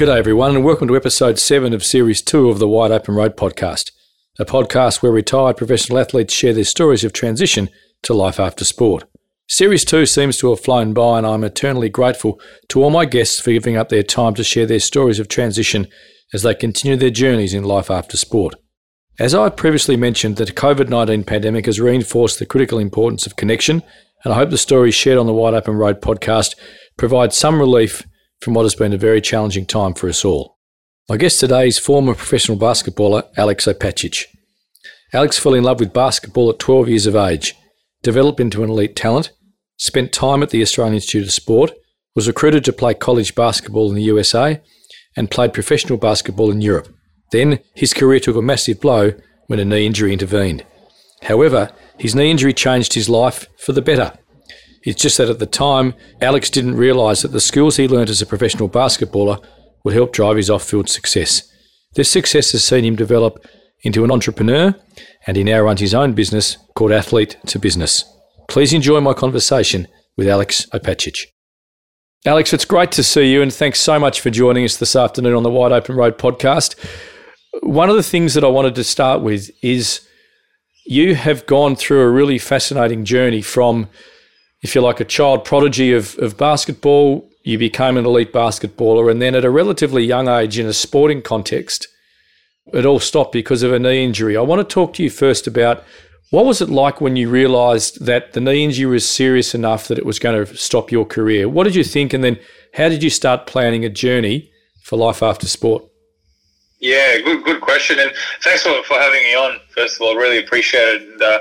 G'day, everyone, and welcome to episode 7 of Series 2 of the Wide Open Road podcast, a podcast where retired professional athletes share their stories of transition to life after sport. Series 2 seems to have flown by, and I'm eternally grateful to all my guests for giving up their time to share their stories of transition as they continue their journeys in life after sport. As I previously mentioned, the COVID 19 pandemic has reinforced the critical importance of connection, and I hope the stories shared on the Wide Open Road podcast provide some relief from what has been a very challenging time for us all. My guest today is former professional basketballer Alex Opacic. Alex fell in love with basketball at 12 years of age, developed into an elite talent, spent time at the Australian Institute of Sport, was recruited to play college basketball in the USA, and played professional basketball in Europe. Then his career took a massive blow when a knee injury intervened. However, his knee injury changed his life for the better. It's just that at the time, Alex didn't realise that the skills he learnt as a professional basketballer would help drive his off field success. This success has seen him develop into an entrepreneur, and he now runs his own business called Athlete to Business. Please enjoy my conversation with Alex Opacic. Alex, it's great to see you, and thanks so much for joining us this afternoon on the Wide Open Road podcast. One of the things that I wanted to start with is you have gone through a really fascinating journey from if you're like a child prodigy of, of basketball, you became an elite basketballer. And then at a relatively young age in a sporting context, it all stopped because of a knee injury. I want to talk to you first about what was it like when you realised that the knee injury was serious enough that it was going to stop your career? What did you think? And then how did you start planning a journey for life after sport? Yeah, good good question, and thanks for, for having me on. First of all, really appreciate it. And, uh,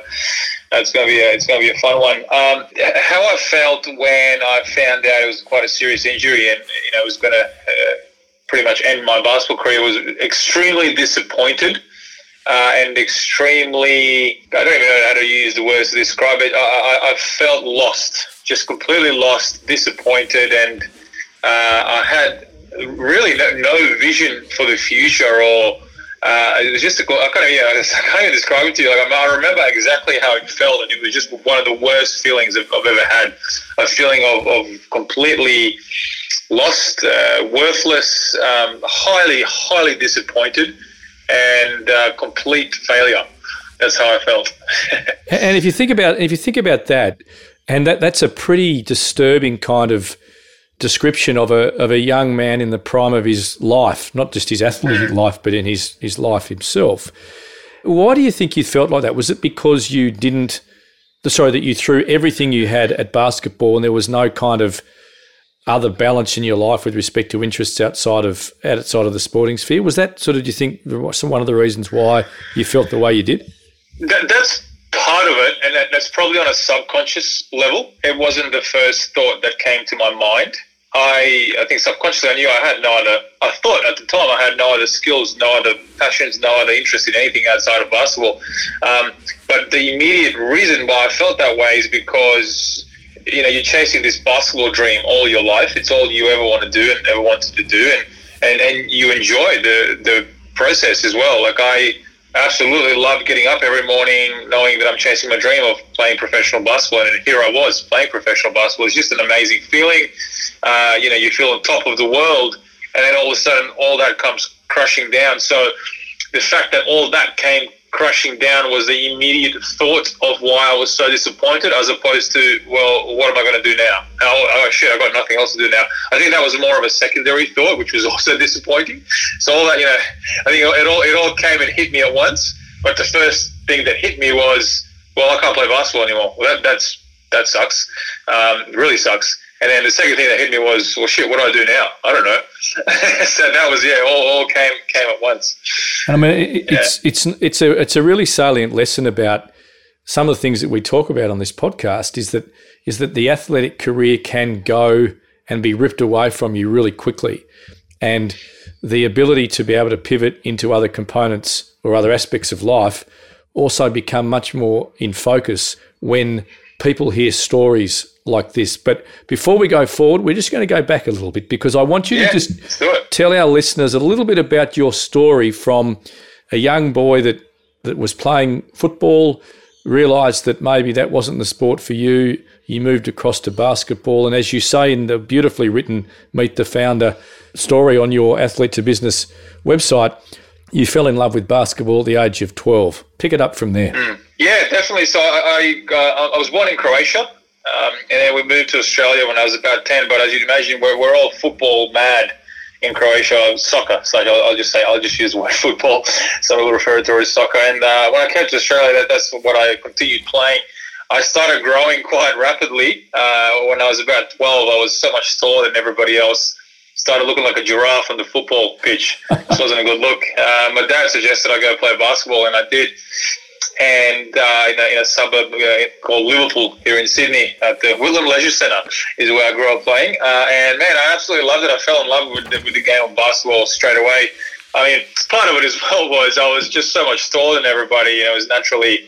it's gonna be a, it's gonna be a fun one. Um, how I felt when I found out it was quite a serious injury, and you know it was gonna uh, pretty much end my basketball career, was extremely disappointed. Uh, and extremely, I don't even know how to use the words to describe it. I, I, I felt lost, just completely lost, disappointed, and uh, I had really no, no vision for the future or uh, it was just a, I kind of yeah, I can't even describe it to you. Like I remember exactly how it felt, and it was just one of the worst feelings I've, I've ever had. A feeling of, of completely lost, uh, worthless, um, highly, highly disappointed, and uh, complete failure. That's how I felt. and if you think about if you think about that, and that that's a pretty disturbing kind of description of a of a young man in the prime of his life, not just his athletic life, but in his his life himself. Why do you think you felt like that? Was it because you didn't, sorry, that you threw everything you had at basketball and there was no kind of other balance in your life with respect to interests outside of outside of the sporting sphere? Was that sort of, do you think, one of the reasons why you felt the way you did? That, that's part of it, and that, that's probably on a subconscious level. It wasn't the first thought that came to my mind. I I think subconsciously I knew I had no other. I thought at the time I had no other skills, no other passions, no other interest in anything outside of basketball. Um, but the immediate reason why I felt that way is because you know you're chasing this basketball dream all your life. It's all you ever want to do and ever wanted to do, and and, and you enjoy the the process as well. Like I absolutely loved getting up every morning knowing that I'm chasing my dream of playing professional basketball. And here I was playing professional basketball. It's just an amazing feeling. Uh, you know, you feel on top of the world, and then all of a sudden, all that comes crushing down. So the fact that all that came crushing down was the immediate thought of why I was so disappointed, as opposed to, well, what am I going to do now? Oh, oh shit, I've got nothing else to do now. I think that was more of a secondary thought, which was also disappointing. So all that, you know, I think it all it all came and hit me at once. But the first thing that hit me was, well, I can't play basketball anymore. Well, that that's that sucks. Um, really sucks. And then the second thing that hit me was, well, shit, what do I do now? I don't know. so that was yeah, all, all came came at once. And I mean, it, yeah. it's it's it's a it's a really salient lesson about some of the things that we talk about on this podcast. Is that is that the athletic career can go and be ripped away from you really quickly, and the ability to be able to pivot into other components or other aspects of life also become much more in focus when people hear stories like this. But before we go forward, we're just going to go back a little bit because I want you yeah, to just tell our listeners a little bit about your story from a young boy that, that was playing football, realized that maybe that wasn't the sport for you. You moved across to basketball. And as you say in the beautifully written Meet the Founder, story on your Athlete to Business website, you fell in love with basketball at the age of 12. Pick it up from there. Mm. Yeah, definitely. So I, I, uh, I was born in Croatia. Um, and then we moved to Australia when I was about 10. But as you'd imagine, we're, we're all football mad in Croatia, soccer. So I'll, I'll, just say, I'll just use the word football. So will refer to it as soccer. And uh, when I came to Australia, that, that's what I continued playing. I started growing quite rapidly. Uh, when I was about 12, I was so much taller than everybody else. Started looking like a giraffe on the football pitch. this wasn't a good look. Uh, my dad suggested I go play basketball, and I did and uh, in, a, in, a, suburb uh, called Liverpool here in Sydney at the Whitlam Leisure Centre is where I grew up playing. Uh, and man, I absolutely loved it. I fell in love with the, with the game of basketball straight away. I mean, part of it as well was I was just so much taller than everybody. Know, I was naturally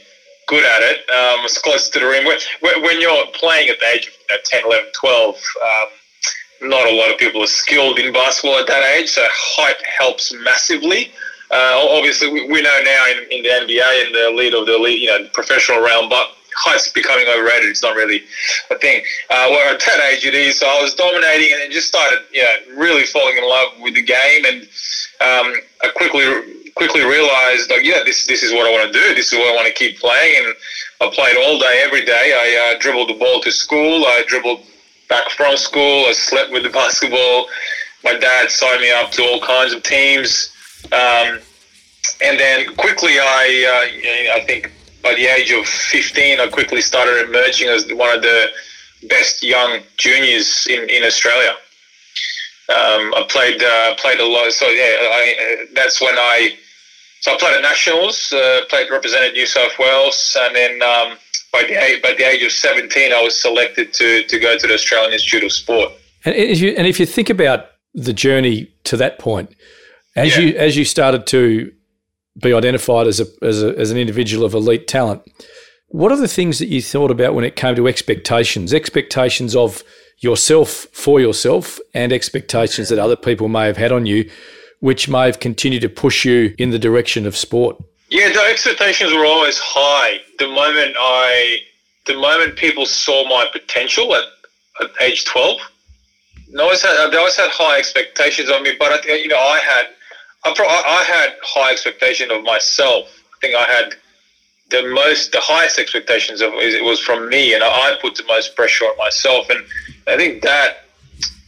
good at it. Um, I was close to the rim. When, when you're playing at the age of you know, 10, 11, 12, um, not a lot of people are skilled in basketball at that age, so height helps massively. Uh, obviously, we, know now in, in the NBA and the elite of the elite, you know, professional realm, but height's becoming overrated. It's not really a thing. Uh, where at that age it is, so I was dominating and just started, you know, really falling in love with the game, and um, I quickly quickly realized, like, yeah, this this is what I want to do. This is what I want to keep playing, and I played all day, every day. I uh, dribbled the ball to school. I dribbled back from school. I slept with the basketball. My dad signed me up to all kinds of teams. Um, and then quickly, I uh, I think by the age of 15, I quickly started emerging as one of the best young juniors in, in Australia. Um, I played uh, played a lot, so yeah, I, uh, that's when I so I played at nationals, uh, played represented New South Wales, and then um, by the by the age of 17, I was selected to to go to the Australian Institute of Sport. And if you and if you think about the journey to that point, as yeah. you as you started to be identified as a, as a as an individual of elite talent, what are the things that you thought about when it came to expectations? Expectations of yourself for yourself, and expectations that other people may have had on you, which may have continued to push you in the direction of sport. Yeah, the expectations were always high. The moment I, the moment people saw my potential at, at age twelve, they always had they always had high expectations on me. But you know, I had I, I had high expectation of myself. I think I had the most, the highest expectations of it was from me, and I put the most pressure on myself. And I think that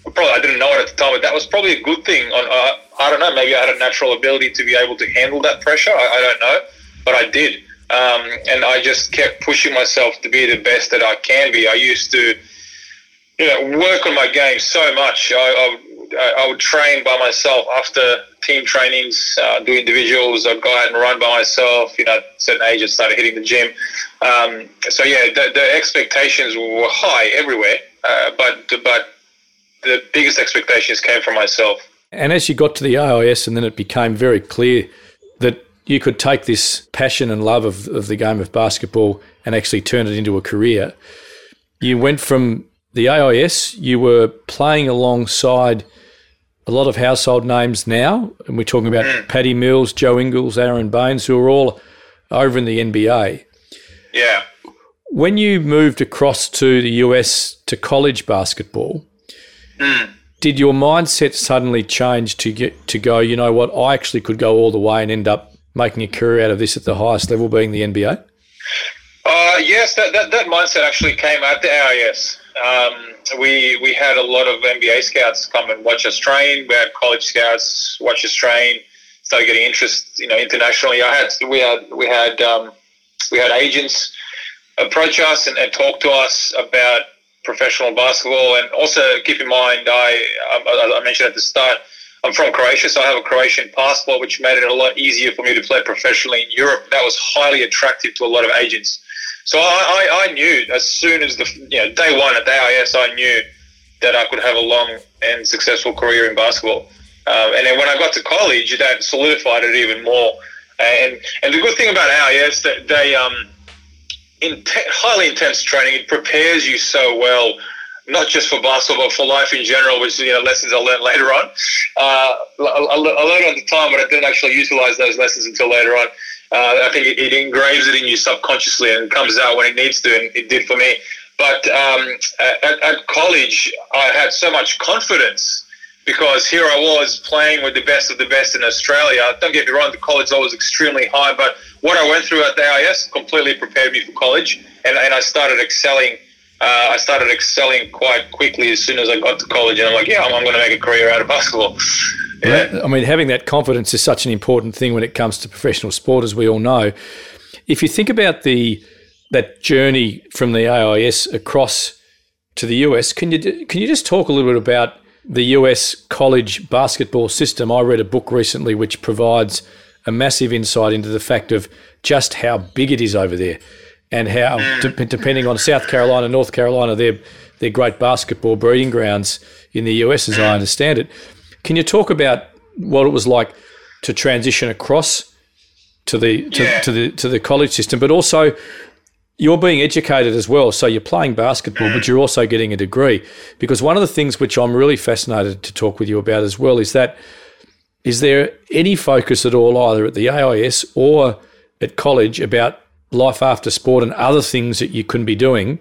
probably I didn't know it at the time, but that was probably a good thing. On uh, I don't know, maybe I had a natural ability to be able to handle that pressure. I, I don't know, but I did, um, and I just kept pushing myself to be the best that I can be. I used to, you know, work on my game so much. I, I I would train by myself after team trainings, uh, do individuals. I'd go out and run by myself. You know, at a certain age, I started hitting the gym. Um, so yeah, the, the, expectations were high everywhere, uh, but but the biggest expectations came from myself. And as you got to the AIS, and then it became very clear that you could take this passion and love of, of the game of basketball and actually turn it into a career. You went from the AIS, you were playing alongside a lot of household names now, and we're talking about mm. Patty Mills, Joe Ingles, Aaron Baynes, who are all over in the NBA. Yeah. When you moved across to the US to college basketball, mm. did your mindset suddenly change to get to go? You know what? I actually could go all the way and end up making a career out of this at the highest level, being the NBA. Uh, yes, that, that, that mindset actually came at the AIS. Um, we we had a lot of NBA scouts come and watch us train. We had college scouts watch us train. Started getting interest, you know, internationally. I had we had we had um, we had agents approach us and, and talk to us about professional basketball. And also keep in mind, I I mentioned at the start, I'm from Croatia, so I have a Croatian passport, which made it a lot easier for me to play professionally in Europe. That was highly attractive to a lot of agents. So I, I, I, knew as soon as the you know day one at the AIS, I knew that I could have a long and successful career in basketball. Um, and then when I got to college, that solidified it even more. And and the good thing about AIS that they um, in highly intense training, it prepares you so well not just for basketball, but for life in general, which you know lessons I learned later on. Uh, I, I, learned at the time, but I didn't actually utilize those lessons until later on. Uh, I think it, it, engraves it in you subconsciously and comes out when it needs to, and it did for me. But um, at, at, college, I had so much confidence because here I was playing with the best of the best in Australia. Don't get me wrong, the college was extremely high, but what I went through at the AIS completely prepared me for college, and, and I started excelling. Uh, I started excelling quite quickly as soon as I got to college, and I'm like, yeah, I'm, I'm going to make a career out of basketball. Yeah. I mean, having that confidence is such an important thing when it comes to professional sport, as we all know. If you think about the that journey from the AIS across to the US, can you can you just talk a little bit about the US college basketball system? I read a book recently which provides a massive insight into the fact of just how big it is over there, and how de- depending on South Carolina, North Carolina, they're they're great basketball breeding grounds in the US, as I understand it. Can you talk about what it was like to transition across to the to, Yeah. to the to the college system, but also you're being educated as well. So you're playing basketball, but mm. you're also getting a degree. Because one of the things which I'm really fascinated to talk with you about as well is that is there any focus at all either at the AIS or at college about life after sport and other things that you can be doing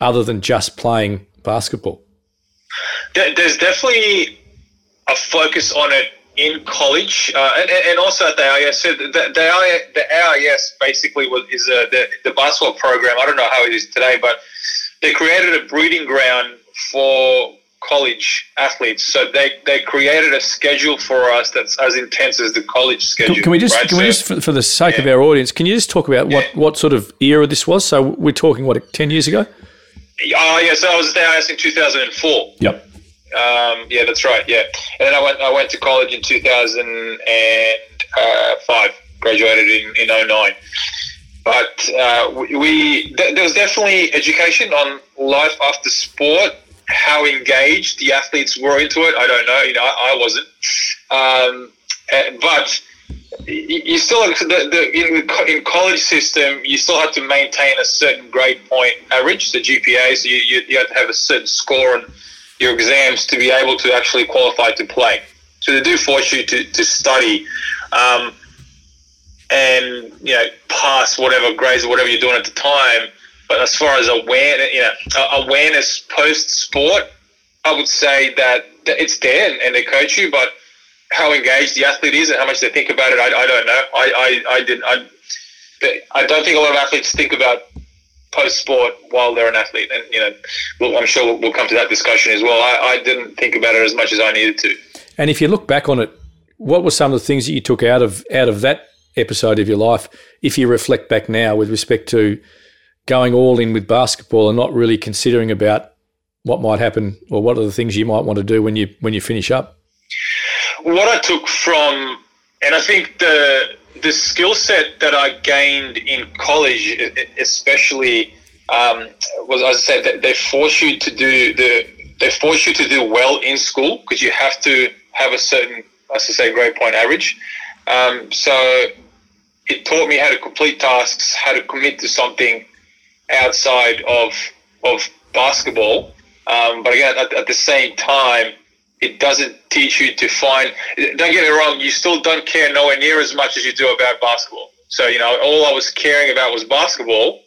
other than just playing basketball? There's definitely a focus on it in college, uh, and, and also at the AIS. So the, the, the AIS basically was is a, the, the basketball program. I don't know how it is today, but they created a breeding ground for college athletes. So they, they created a schedule for us that's as intense as the college schedule. Can, can we just, right? can we just, for, for the sake of our audience, can you just talk about what, what sort of era this was? So we're talking what ten years ago? Oh yeah, so I was at the AIS in 2004. Yep. Um, yeah, that's right. Yeah, and then I went. I went to college in 2005. Graduated in in 09. But uh, we, we th- there was definitely education on life after sport, how engaged the athletes were into it. I don't know. You know, I, I wasn't. Um, but you still the, the in the in college system you still have to maintain a certain grade point average the GPA so you, you, you have to have a certain score on your exams to be able to actually qualify to play so they do force you to, to study um, and you know pass whatever grades or whatever you're doing at the time but as far as awareness you know uh, awareness post sport I would say that it's there and, they coach you but how engaged the athlete is and how much they think about it, I, I don't know. I, I, I didn't. I, I don't think a lot of athletes think about post sport while they're an athlete, and you know, I'm sure we'll, we'll come to that discussion as well. I, I didn't think about it as much as I needed to. And if you look back on it, what were some of the things that you took out of out of that episode of your life? If you reflect back now with respect to going all in with basketball and not really considering about what might happen or what are the things you might want to do when you when you finish up. What I took from, and I think the the skill set that I gained in college, especially, um, was as I said that they force you to do the they force you to do well in school because you have to have a certain, as I say, grade point average. Um, so it taught me how to complete tasks, how to commit to something outside of of basketball. Um, but again, at, at the same time, it doesn't teach you to find. Don't get me wrong, you still don't care nowhere near as much as you do about basketball. So you know, all I was caring about was basketball,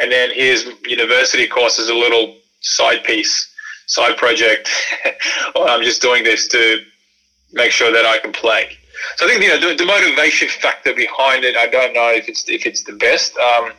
and then here's university course a little side piece, side project. I'm just doing this to make sure that I can play. So I think you know the, the motivation factor behind it. I don't know if it's if it's the best. Um,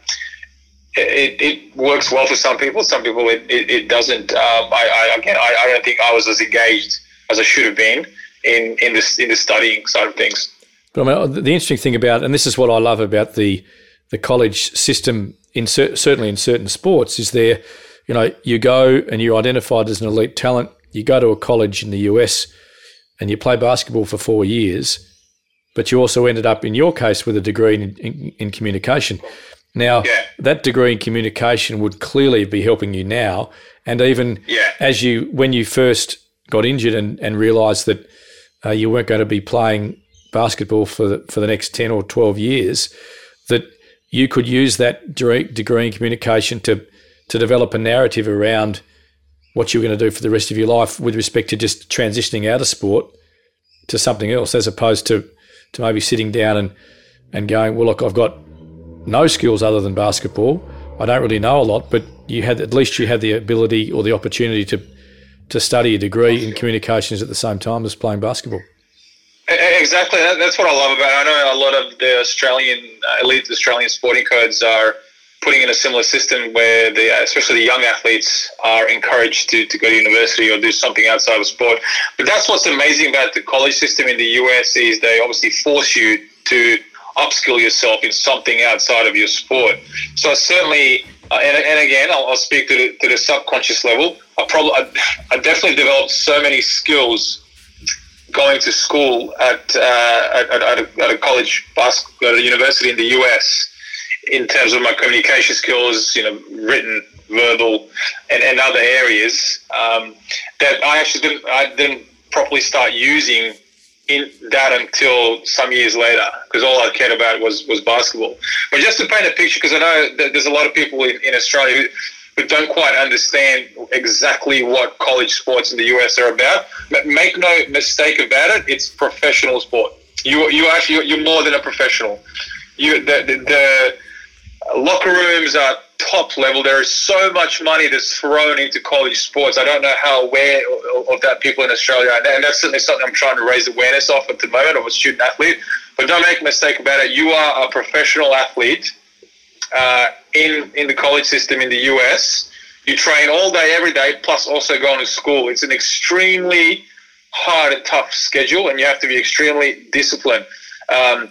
it, it works well for some people. Some people it, it, it doesn't. Um, I, I again I, I don't think I was as engaged as I should have been in in this in the studying side of things. But I mean, the interesting thing about, and this is what I love about the the college system, in cer- certainly in certain sports, is there, you know, you go and you're identified as an elite talent. You go to a college in the US, and you play basketball for four years, but you also ended up, in your case, with a degree in, in, in communication. Now, Yeah. that degree in communication would clearly be helping you now, and even Yeah. as you when you first got injured and, and realised that uh, you weren't going to be playing basketball for the, for the next 10 or 12 years, that you could use that degree in communication to, to develop a narrative around what you were going to do for the rest of your life with respect to just transitioning out of sport to something else, as opposed to, to maybe sitting down and, and going, well, look, I've got no skills other than basketball. I don't really know a lot, but you had at least you had the ability or the opportunity to to study a degree in communications at the same time as playing basketball. Exactly. That's what I love about it. I know a lot of the Australian, uh, elite Australian sporting codes are putting in a similar system where the, especially the young athletes are encouraged to, to go to university or do something outside of sport. But that's what's amazing about the college system in the US is they obviously force you to upskill yourself in something outside of your sport. So certainly, uh, and, and again, I'll, I'll speak to the, to the subconscious level. I probably, I, I definitely developed so many skills going to school at, uh, at, at, a, at, a, college, at a university in the US, in terms of my communication skills, you know, written, verbal, and, and other areas, um, that I actually didn't, I didn't properly start using in that until some years later, because all I cared about was, was basketball. But just to paint a picture, because I know that there's a lot of people in, in Australia who, who don't quite understand exactly what college sports in the US are about. But make no mistake about it, it's professional sport. You you actually you're more than a professional. You the the, the locker rooms are top level. There is so much money that's thrown into college sports. I don't know how aware of that people in Australia are, and that's certainly something I'm trying to raise awareness of at the moment of a student athlete. But don't make a mistake about it. You are a professional athlete uh, in in the college system in the US. You train all day, every day, plus also going to school. It's an extremely hard and tough schedule, and you have to be extremely disciplined. Um,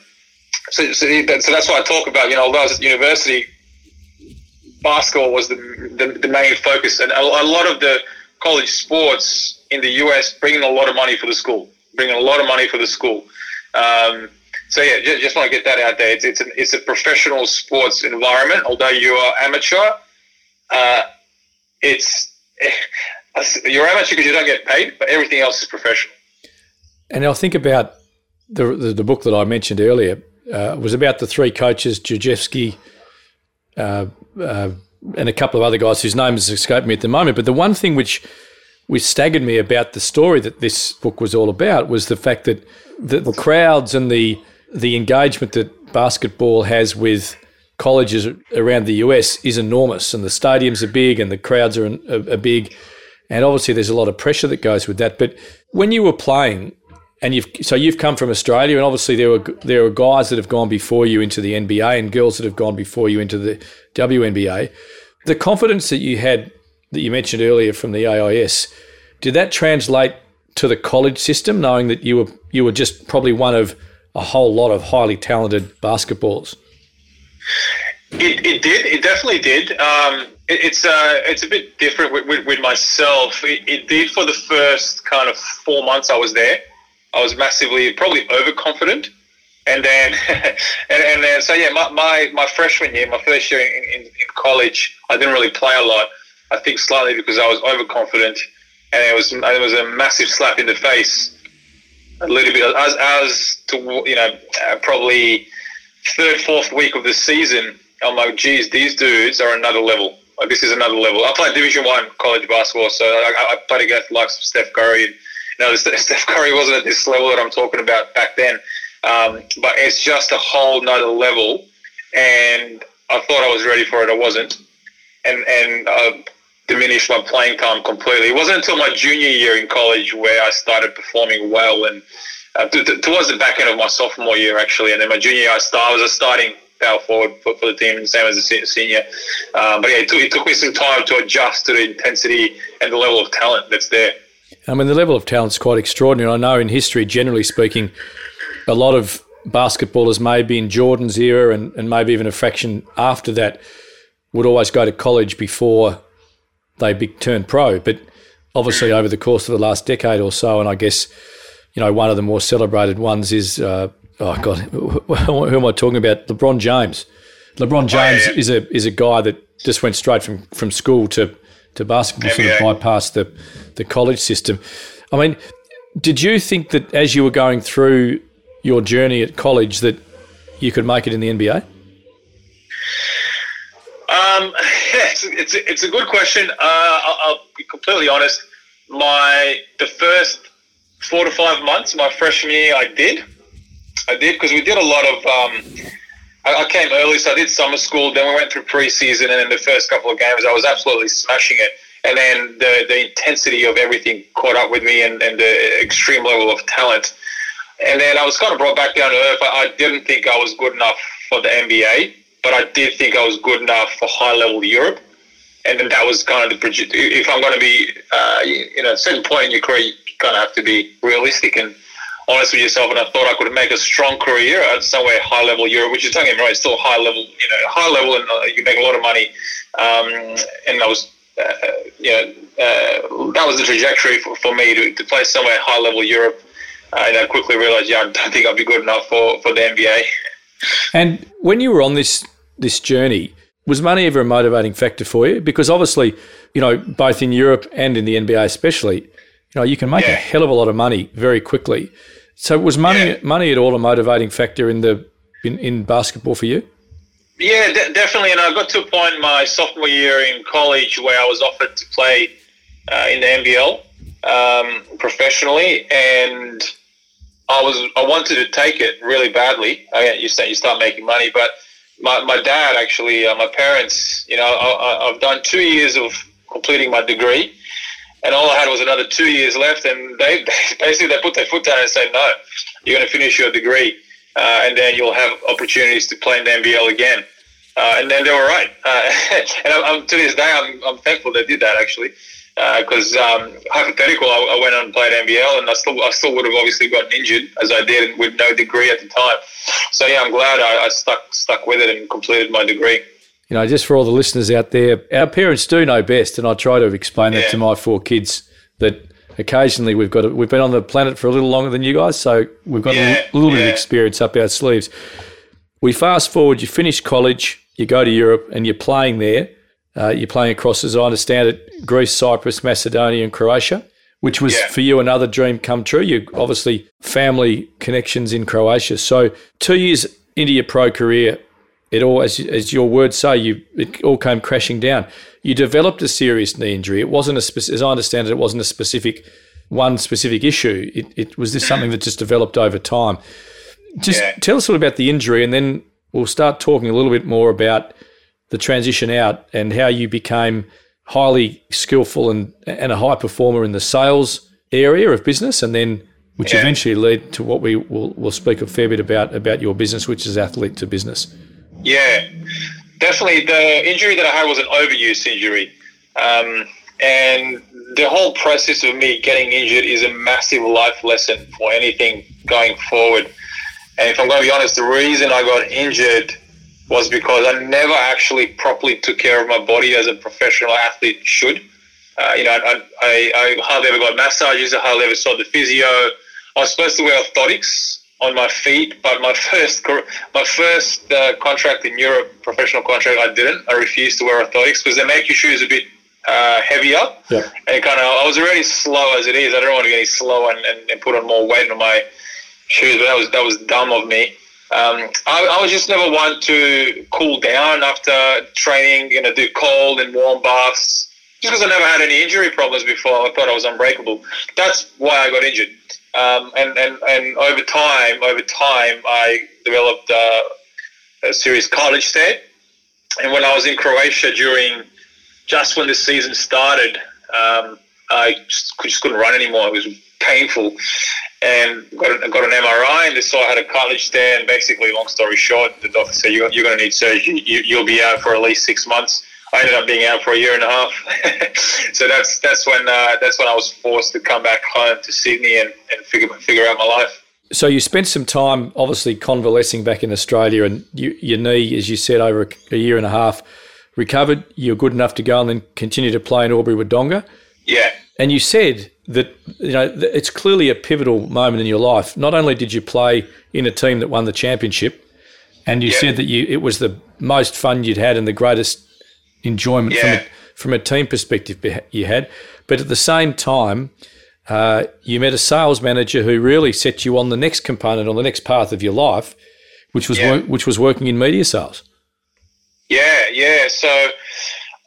so, so, so, that's why I talk about, you know, although I was at university, basketball was the, the, the main focus. And a, a, lot of the college sports in the US bringing a lot of money for the school, bringing a lot of money for the school. Um, so yeah, just, just, want to get that out there. It's it's, an, it's a professional sports environment. Although you are amateur, uh, it's you're amateur because you don't get paid, but everything else is professional. And I'll think about the the, the book that I mentioned earlier uh, was about the three coaches, Krzyzewski, uh, uh, and a couple of other guys whose names escape me at the moment. But the one thing which which staggered me about the story that this book was all about was the fact that the, the crowds and the the engagement that basketball has with colleges around the US is enormous, and the stadiums are big, and the crowds are, are, are big, and obviously there's a lot of pressure that goes with that. But when you were playing, and you've so you've come from Australia, and obviously there were there are guys that have gone before you into the NBA, and girls that have gone before you into the WNBA. The confidence that you had that you mentioned earlier from the AIS, did that translate to the college system, knowing that you were you were just probably one of a whole lot of highly talented basketballers? It, it did. It definitely did. Um, it, it's uh, it's a bit different with, with, with myself. It, it, did for the first kind of four months I was there. I was massively, probably overconfident. And then, and, and then, so yeah, my, my, my freshman year, my first year in, in, in college, I didn't really play a lot. I think slightly because I was overconfident, and it was it was a massive slap in the face. A little bit as as to you know uh, probably third fourth week of the season. I'm like, geez, these dudes are another level. Like this is another level. I played Division One college basketball, so I, I played against the likes of Steph Curry. And, know, Steph Curry wasn't at this level that I'm talking about back then, um, but it's just a whole nother level. And I thought I was ready for it. I wasn't, and and uh, diminished my playing time completely. It wasn't until my junior year in college where I started performing well, and uh, towards the back end of my sophomore year actually, and then my junior year I, I was a starting power forward for, for the team, same as a senior. Um, but yeah, it took, it took me some time to adjust to the intensity and the level of talent that's there. I mean, the level of talent is quite extraordinary. I know in history, generally speaking, a lot of basketballers, maybe in Jordan's era and, and maybe even a fraction after that, would always go to college before they be, turn pro. But obviously, over the course of the last decade or so, and I guess, you know, one of the more celebrated ones is, uh, oh God, who am I talking about? LeBron James. LeBron James oh, yeah. is a is a guy that just went straight from, from school to to basketball, sort of bypassed the the college system. I mean, did you think that as you were going through your journey at college that you could make it in the NBA? Um, it's, it's, it's a good question. Uh, I'll, I'll, be completely honest. My the first four to five months, my freshman year, I did. I did because we did a lot of. Um, I, came early, so I did summer school. Then we went through preseason, and in the first couple of games, I was absolutely smashing it. and then the, the intensity of everything caught up with me and, and the extreme level of talent. And then I was kind of brought back down to earth. I didn't think I was good enough for the NBA, but I did think I was good enough for high level Europe. And then that was kind of the if I'm going to be, uh, you know, at a certain point in your career, you kind of have to be realistic and honest with yourself. And I thought I could make a strong career at somewhere high level Europe, which is don't get me right, still high level, you know, high level, and uh, you make a lot of money. Um, and I was uh, you know, uh, that was the trajectory for, for me to, to play somewhere high level Europe. Uh, and I quickly realised, yeah, I don't think I'd be good enough for, for the NBA. And when you were on this this journey, was money ever a motivating factor for you? Because obviously, you know, both in Europe and in the NBA especially, you know, you can make yeah. a hell of a lot of money very quickly. So was money yeah. money at all a motivating factor in the in, in basketball for you? Yeah, de- definitely. And I got to a point my sophomore year in college where I was offered to play uh, in the NBL um, professionally, and I was I wanted to take it really badly. I you start you start making money, but my, my dad actually, uh, my parents, you know, I, I've done two years of completing my degree, and all I had was another two years left, and they basically they put their foot down and said, no, you're going to finish your degree uh, and then you'll have opportunities to play in the NBL again. Uh, and then they were right. Uh, and I'm, I'm, to this day, I'm, I'm thankful they did that actually, because uh, um, hypothetical, I, I, went on and played NBL, and I still I still would have obviously gotten injured as I did with no degree at the time. So yeah, I'm glad I, I stuck stuck with it and completed my degree. You know, just for all the listeners out there, our parents do know best, and I try to explain yeah. that to my four kids that occasionally we've got a, we've been on the planet for a little longer than you guys, so we've got yeah, a little, yeah. bit of experience up our sleeves. We fast forward. You finish college, you go to Europe, and you're playing there. Uh, you're playing across, as I understand it, Greece, Cyprus, Macedonia, and Croatia, which was for you another dream come true. You obviously family connections in Croatia. So two years into your pro career, it all, as, as your words say, you it all came crashing down. You developed a serious knee injury. It wasn't a as I understand it, it wasn't a specific one specific issue. It, it was this something that just developed over time. Just yeah. tell us a little about the injury, and then we'll start talking a little bit more about the transition out and how you became highly skillful and and a high performer in the sales area of business, and then which yeah. eventually led to what we will will speak a fair bit about about your business, which is athlete to business. Yeah, definitely. The injury that I had was an overuse injury. Um, and the whole process of me getting injured is a massive life lesson for anything going forward. And if I'm going to be honest, the reason I got injured was because I never actually properly took care of my body as a professional athlete should. Uh, you know, I, I, I, hardly ever got massages. I hardly ever saw the physio. I was supposed to wear orthotics on my feet. But my first my first uh, contract in Europe, professional contract, I didn't. I refused to wear orthotics because they make your shoes a bit uh, heavier. Yeah. And kind of, I was already slow as it is. I don't want to get any slow and, and, and, put on more weight on my shoes. But that was that was dumb of me. Um, I, I was just never one to cool down after training. You know, do cold and warm baths. Just because I never had any injury problems before, I thought I was unbreakable. That's why I got injured. Um, and, and, and over time, over time, I developed uh, a serious cartilage tear. And when I was in Croatia during, just when the season started, um, I just, just, couldn't run anymore. It was painful. And got, got an MRI and they saw I had a cartilage tear. And basically, long story short, the doctor said, you're, you're going to need surgery. You, you'll be out for at least six months. I ended up being out for a year and a half. so that's that's when uh, that's when I was forced to come back home to Sydney and, and figure figure out my life. So you spent some time obviously convalescing back in Australia, and you, your knee, as you said, over a, a year and a half recovered. You're good enough to go and then continue to play in Albury Wodonga. Yeah. And you said that you know it's clearly a pivotal moment in your life. Not only did you play in a team that won the championship, and you yeah. said that you it was the most fun you'd had and the greatest enjoyment yeah. from, a, from a team perspective you had. But at the same time, uh, you met a sales manager who really set you on the next component, on the next path of your life, which was yeah. which was working in media sales. Yeah, yeah. So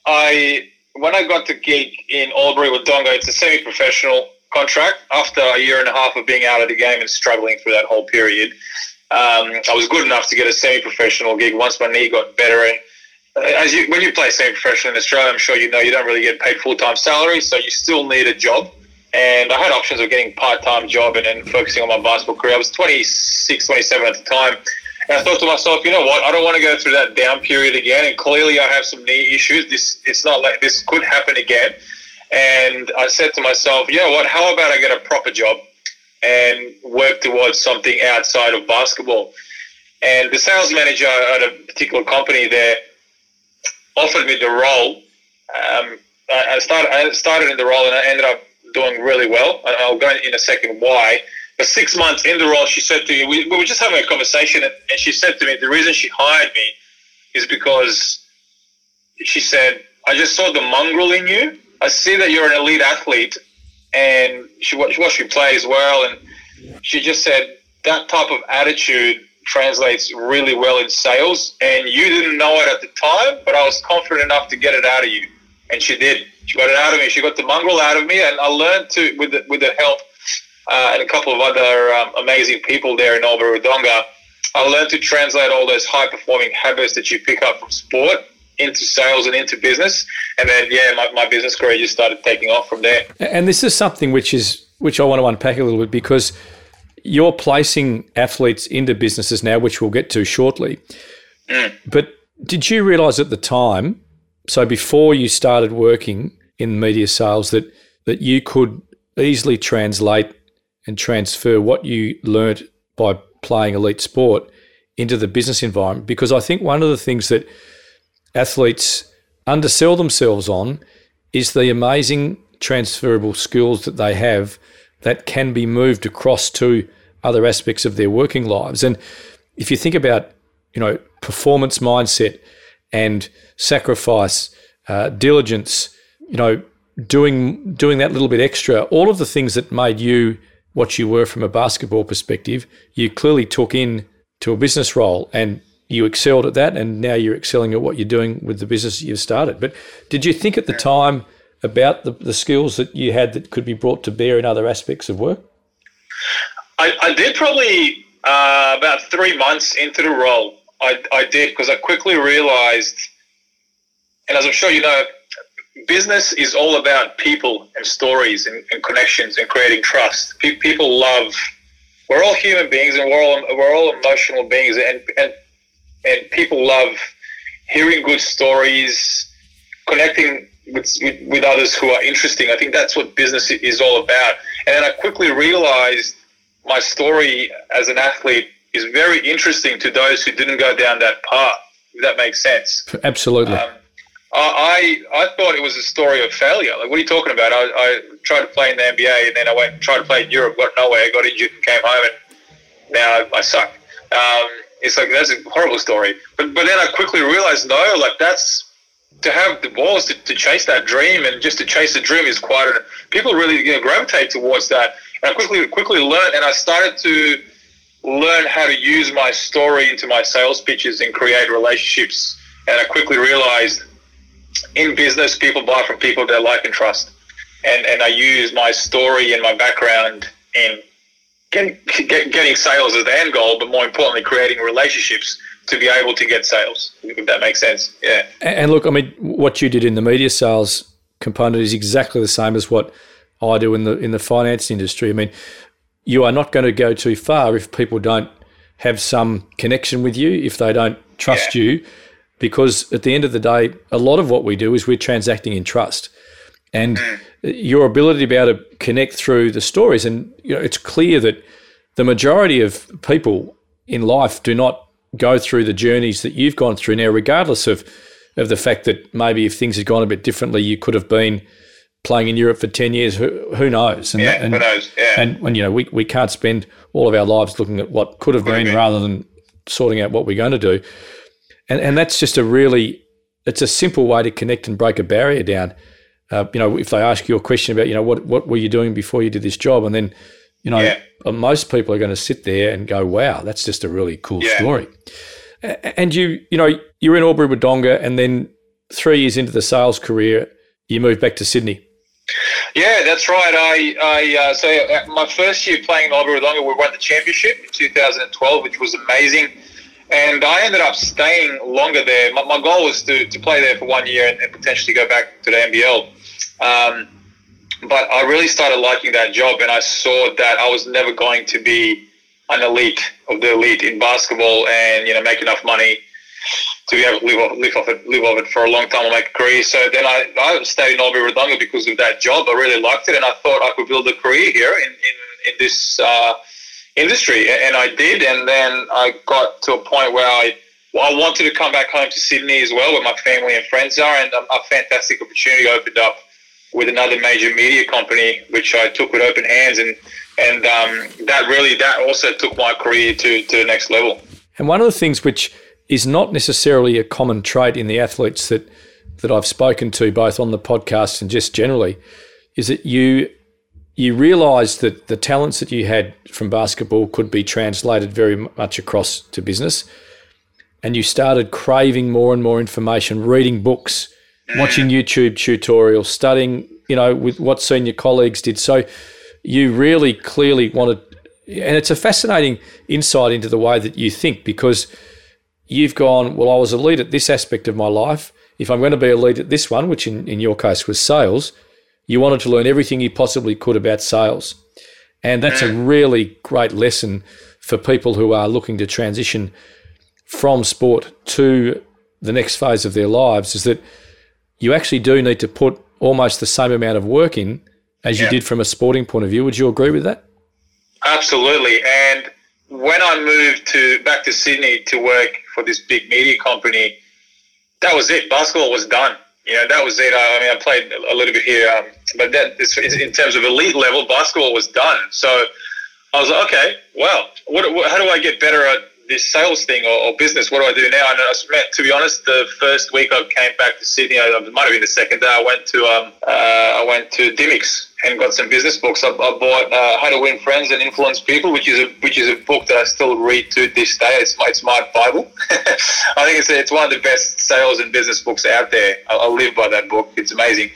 I when I got the gig in Albury Wodonga, it's a semi-professional contract. After a year and a half of being out of the game and struggling through that whole period, um, I was good enough to get a semi-professional gig once my knee got better and as you when you play semi-professional in Australia, I'm sure you know you don't really get paid full-time salary, so you still need a job. And I had options of getting part-time job and then focusing on my basketball career. I was 26, 27 at the time. And I thought to myself, you know what? I don't want to go through that down period again. And clearly, I have some knee issues. This it's not like this could happen again. And I said to myself, you know what? How about I get a proper job and work towards something outside of basketball? And the sales manager at a particular company there offered me the role. Um, I, started, I started in the role and I ended up doing really well. And I'll go in a second why. But six months in the role, she said to me, we, we were just having a conversation, and she said to me, the reason she hired me is because she said, I just saw the mongrel in you. I see that you're an elite athlete, and she watched you play as well. And she just said, that type of attitude translates really well in sales. And you didn't know it at the time, but I was confident enough to get it out of you. And she did. She got it out of me. She got the mongrel out of me, and I learned to, with the, with the help uh, and a couple of other um, amazing people there in Wodonga, I learned to translate all those high performing habits that you pick up from sport into sales and into business. And then, yeah, my, my business career just started taking off from there. And this is something which is which I want to unpack a little bit because you're placing athletes into businesses now, which we'll get to shortly. Mm. But did you realize at the time, so before you started working in media sales, that that you could easily translate and transfer what you learnt by playing elite sport into the business environment? Because I think one of the things that athletes undersell themselves on is the amazing transferable skills that they have that can be moved across to other aspects of their working lives. And if you think about, you know, performance mindset and sacrifice, uh, diligence, you know, doing doing that little bit extra, all of the things that made you what you were from a basketball perspective, you clearly took in to a business role and you excelled at that and now you're excelling at what you're doing with the business you've started. But did you think at the time about the, the skills that you had that could be brought to bear in other aspects of work? I, I did probably uh, about three months into the role. I, I did because I quickly realized, and as I'm sure you know, business is all about people and stories and, and connections and creating trust. Pe- people love. We're all human beings and we're all we're all emotional beings, and and and people love hearing good stories, connecting with, with, with others who are interesting. I think that's what business is all about. And then I quickly realized my story as an athlete is very interesting to those who didn't go down that path. If that makes sense. Absolutely. Um, I I thought it was a story of failure. Like, what are you talking about? I, I tried to play in the NBA and then I went tried to play in Europe, got nowhere, got injured, and came home, and now I suck. Um, it's like that's a horrible story. But but then I quickly realized, no, like that's to have the balls to, to chase that dream and just to chase the dream is quite a people really you know, gravitate towards that. And I quickly quickly learned, and I started to learn how to use my story into my sales pitches and create relationships. And I quickly realized in business, people buy from people they like and trust. And, and I use my story and my background in getting, get, getting sales as the end goal, but more importantly, creating relationships to be able to get sales, if that makes sense. Yeah. And look, I mean, what you did in the media sales component is exactly the same as what I do in the in the finance industry. I mean, you are not going to go too far if people don't have some connection with you, if they don't trust yeah. you, because at the end of the day, a lot of what we do is we're transacting in trust. And mm. your ability to be able to connect through the stories, and you know, it's clear that the majority of people in life do not go through the journeys that you've gone through now, regardless of of the fact that maybe if things had gone a bit differently, you could have been playing in Europe for 10 years. Who, who knows? And, yeah, and, who knows? Yeah. And when, you know, we, we can't spend all of our lives looking at what could have could been, been rather than sorting out what we're going to do. And, and that's just a really, it's a simple way to connect and break a barrier down. Uh, you know, if they ask you a question about, you know, what, what were you doing before you did this job? And then, you know, yeah. Uh, most people are going to sit there and go, wow, that's just a really cool yeah. story. And you, you know, you're in Albury Wodonga and then three years into the sales career, you move back to Sydney. Yeah, that's right. I, I uh, so uh, my first year playing in Albury Wodonga, we won the championship in 2012, which was amazing and I ended up staying longer there. My, my goal was to, to play there for one year and, and potentially go back to the NBL. Um, but I really started liking that job, and I saw that I was never going to be an elite of the elite in basketball, and you know make enough money to be able to live off, live off it, live off it for a long time and make a career. So then I, I stayed in Albury Wodonga because of that job. I really liked it, and I thought I could build a career here in in, in this uh, industry, and I did. And then I got to a point where I I wanted to come back home to Sydney as well, where my family and friends are, and a fantastic opportunity opened up with another major media company, which I took with open hands, and and um, that really that also took my career to to the next level. And one of the things which is not necessarily a common trait in the athletes that that I've spoken to, both on the podcast and just generally, is that you you realised that the talents that you had from basketball could be translated very much across to business, and you started craving more and more information, reading books, watching YouTube tutorials, studying, you know, with what senior colleagues did. So you really clearly wanted, and it's a fascinating insight into the way that you think because you've gone, well, I was a lead at this aspect of my life. If I'm going to be a lead at this one, which in, in your case was sales, you wanted to learn everything you possibly could about sales. And that's a mm. really great lesson for people who are looking to transition from sport to the next phase of their lives is that you actually do need to put almost the same amount of work in as you did from a sporting point of view. Would you agree with that? Absolutely. And when I moved to back to Sydney to work for this big media company, that was it. Basketball was done. You know, that was it. I, I mean, I played a little bit here, um, but that in terms of elite level, basketball was done. So I was like, okay, well, what, what, how do I get better at this sales thing or, or, business. What do I do now? And I to be honest, the first week I came back to Sydney, it might have been the second day. I went to um, uh, I went to Dymocks and got some business books. I, I bought uh, How to Win Friends and Influence People, which is a which is a book that I still read to this day. It's my it's my Bible. I think it's it's one of the best sales and business books out there. I, I live by that book. It's amazing.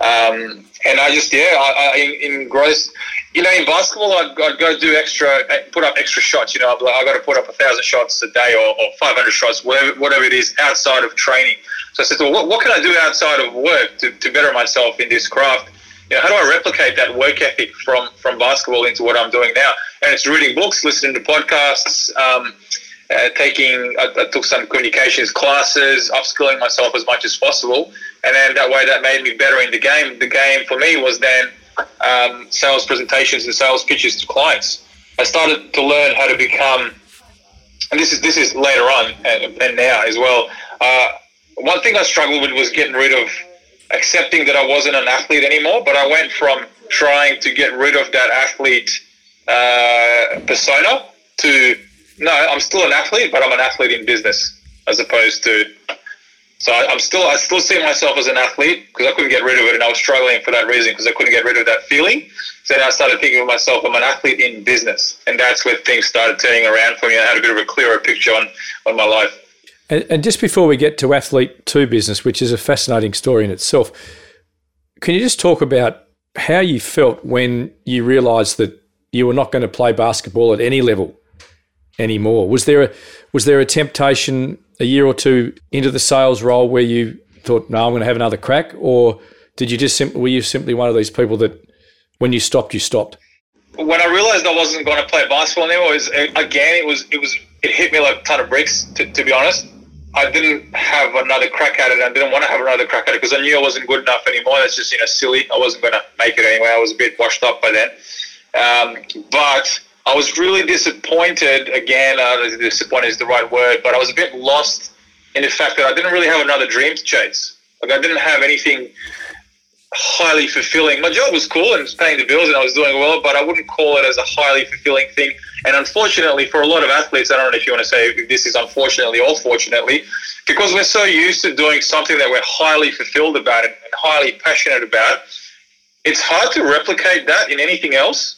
Um, and I just yeah, I, I engrossed you know, in basketball, I'd, I'd, go do extra, put up extra shots. You know, I've, got to put up a thousand shots a day or, or 500 shots, whatever, whatever it is, outside of training. So I said, well, what, what can I do outside of work to, to better myself in this craft? You know, how do I replicate that work ethic from, from basketball into what I'm doing now? And it's reading books, listening to podcasts, um, uh, taking, I, I took some communications classes, upskilling myself as much as possible. And then that way that made me better in the game. The game for me was then – um, sales presentations and sales pitches to clients. I started to learn how to become, and this is this is later on and, and now as well. Uh, one thing I struggled with was getting rid of accepting that I wasn't an athlete anymore. But I went from trying to get rid of that athlete uh, persona to no, I'm still an athlete, but I'm an athlete in business as opposed to so I, am still I still see myself as an athlete because I couldn't get rid of it, and I was struggling for that reason because I couldn't get rid of that feeling. So then I started thinking of myself, I'm an athlete in business, and that's where things started turning around for me. I had a bit of a clearer picture on on my life. And, and just before we get to athlete to business, which is a fascinating story in itself, can you just talk about how you felt when you realised that you were not going to play basketball at any level anymore? Was there a was there a temptation a year or two into the sales role where you thought, no, I'm going to have another crack, or did you just simply were you simply one of these people that when you stopped, you stopped? When I realized I wasn't going to play basketball anymore, it was, again, it was it was it hit me like a ton of bricks. To, to be honest, I didn't have another crack at it. I didn't want to have another crack at it because I knew I wasn't good enough anymore. That's just you know silly. I wasn't going to make it anyway. I was a bit washed up by then. Um, but I was really disappointed. Again, uh, disappointed is the right word, but I was a bit lost in the fact that I didn't really have another dream to chase. Like I didn't have anything highly fulfilling. My job was cool and it was paying the bills and I was doing well, but I wouldn't call it as a highly fulfilling thing. And unfortunately, for a lot of athletes, I don't know if you want to say this is unfortunately or fortunately, because we're so used to doing something that we're highly fulfilled about and highly passionate about, it's hard to replicate that in anything else.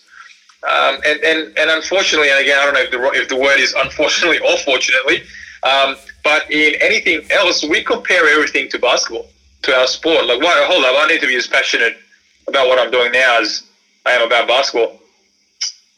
Um, and, and, and unfortunately, and again, I don't know if the, if the word is unfortunately or fortunately, um, but in anything else, we compare everything to basketball, to our sport. Like, well, hold up, I need to be as passionate about what I'm doing now as I am about basketball.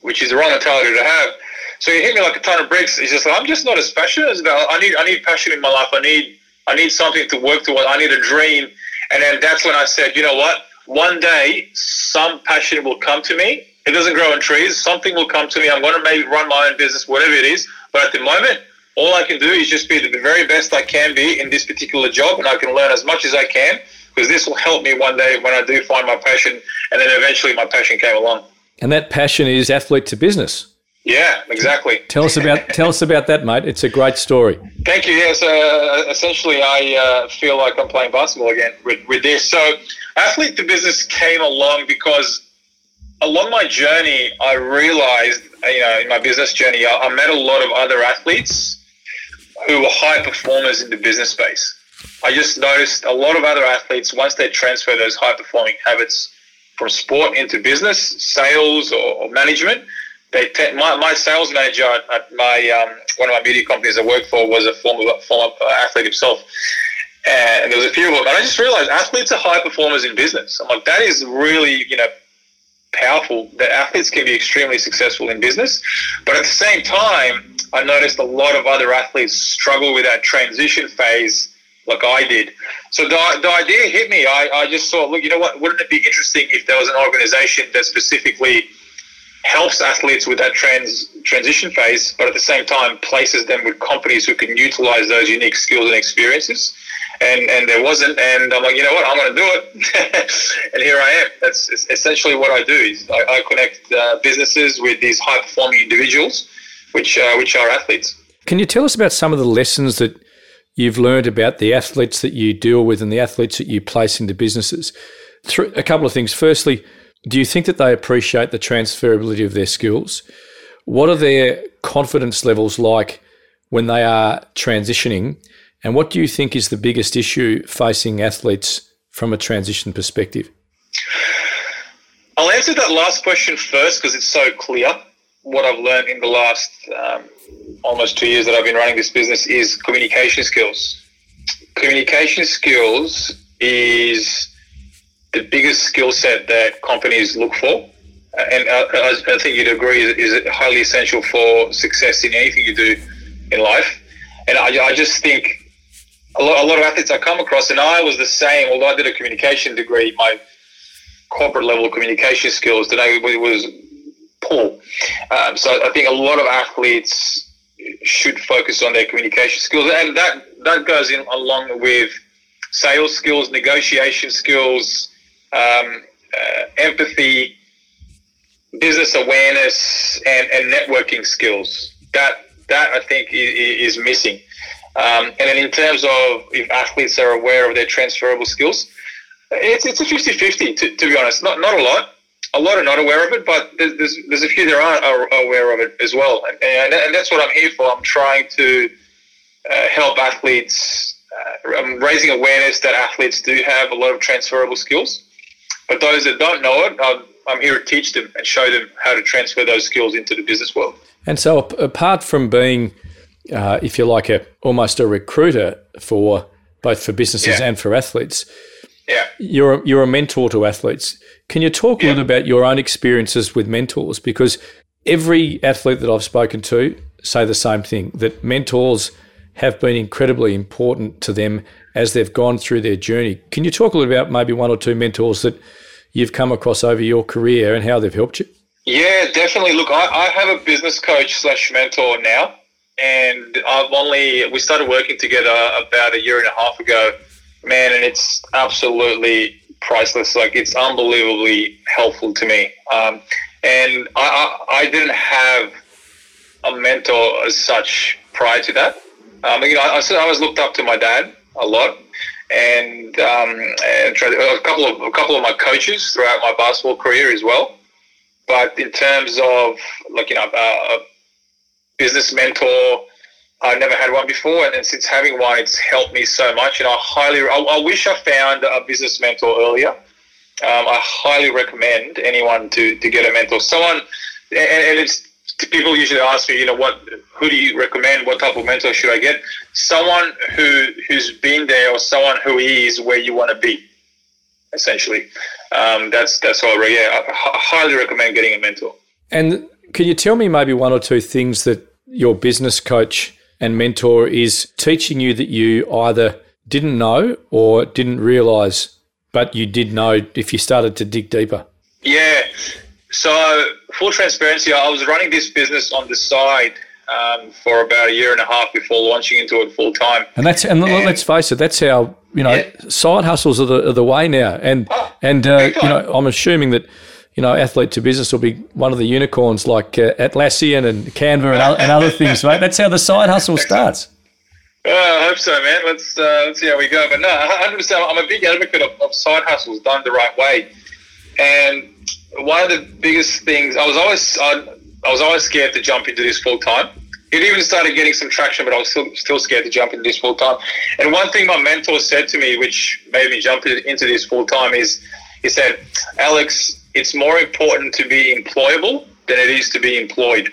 which is the wrong mentality to have. So he hit me like a ton of bricks. He's just like, I'm just not as passionate as that. I need, I need passion in my life. I need, I need something to work towards. I need a dream. And then that's when I said, you know what? One day, some passion will come to me. It doesn't grow on trees. Something will come to me. I'm going to maybe run my own business, whatever it is. But at the moment, all I can do is just be the very best I can be in this particular job, and I can learn as much as I can because this will help me one day when I do find my passion. And then eventually, my passion came along. And that passion is athlete to business. Yeah, exactly. Tell us about tell us about that, mate. It's a great story. Thank you. Yes, uh, essentially, I uh, feel like I'm playing basketball again with, with this. So, athlete to business came along because along my journey, I realized, you know, in my business journey, I, I met a lot of other athletes who were high performers in the business space. I just noticed a lot of other athletes once they transfer those high performing habits from sport into business, sales, or, or management they te- my, my sales manager at my um, one of my media companies I worked for was a former former athlete himself, and there was a few of them. And I just realized athletes are high performers in business. I'm like, that is really you know powerful. That athletes can be extremely successful in business, but at the same time, I noticed a lot of other athletes struggle with that transition phase like I did. So the, the idea hit me. I, I just thought, look, you know what? Wouldn't it be interesting if there was an organization that specifically helps athletes with that trans transition phase, but at the same time places them with companies who can utilize those unique skills and experiences. And and there wasn't, and I'm like, you know what, I'm going to do it, and here I am. That's essentially what I do. Is I, I connect uh, businesses with these high performing individuals, which uh, which are athletes. Can you tell us about some of the lessons that you've learned about the athletes that you deal with and the athletes that you place into businesses? a couple of things. Firstly do you think that they appreciate the transferability of their skills? What are their confidence levels like when they are transitioning? And what do you think is the biggest issue facing athletes from a transition perspective? I'll answer that last question first because it's so clear. What I've learned in the last um, almost two years that I've been running this business is communication skills. Communication skills is the biggest skill set that companies look for. And uh, I, think you'd agree is highly essential for success in anything you do in life. And I, I just think a lot, a lot of athletes I come across, and I was the same, although I did a communication degree, my corporate level communication skills today was poor. Um, so I think a lot of athletes should focus on their communication skills, and that that goes in along with sales skills, negotiation skills, um, uh, empathy, business awareness, and, and networking skills. That that I think is, is missing. Um, and then in terms of if athletes are aware of their transferable skills, it's, it's a 50-50 to, to be honest. Not not a lot. A lot are not aware of it, but there's, there's, there's a few that are, are aware of it as well. And, and, and that's what I'm here for. I'm trying to uh, help athletes, uh, I'm raising awareness that athletes do have a lot of transferable skills. But those that don't know it, I'm, I'm here to teach them and show them how to transfer those skills into the business world. And so, apart from being, uh, if you like, a almost a recruiter for both for businesses yeah. and for athletes, yeah. you're you're a mentor to athletes. Can you talk a little bit about your own experiences with mentors? Because every athlete that I've spoken to say the same thing that mentors have been incredibly important to them as they've gone through their journey. Can you talk a little bit about maybe one or two mentors that you've come across over your career and how they've helped you? Yeah, definitely. Look, I, I have a business coach slash mentor now, and I've only we started working together about a year and a half ago, man, and it's absolutely priceless. Like it's unbelievably helpful to me. Um, and I, I, I didn't have a mentor as such prior to that. Um, you know, I, I always looked up to my dad a lot, and, um, and a couple of a couple of my coaches throughout my basketball career as well. But in terms of like you know a, a business mentor, I never had one before, and since having one, it's helped me so much. And I highly, I, I wish I found a business mentor earlier. Um, I highly recommend anyone to to get a mentor. Someone, and, and it's people usually ask me, you know, what, who do you recommend? What type of mentor should I get? Someone who who's been there, or someone who is where you want to be. Essentially, um, that's that's all. Yeah, I highly recommend getting a mentor. And Can you tell me maybe one or two things that your business coach and mentor is teaching you that you either didn't know or didn't realize, but you did know if you started to dig deeper? Yeah. So, full transparency, I was running this business on the side um, for about a year and a half before launching into it full time. And that's and, and, let's face it, that's how you know yeah. side hustles are the, are the way now. And oh, and uh, you know, I'm assuming that you know, athlete to business will be one of the unicorns like uh, Atlassian and Canva and, other, and other things, right? That's how the side hustle starts. Uh, I hope so, man. Let's uh, let's see how we go. But no, 100. percent I'm a big advocate of, of side hustles done the right way. And one of the biggest things I was always I, I was always scared to jump into this full time. It even started getting some traction, but I was still still scared to jump into this full time. And one thing my mentor said to me, which made me jump into this full time, is he said, "Alex, it's more important to be employable than it is to be employed.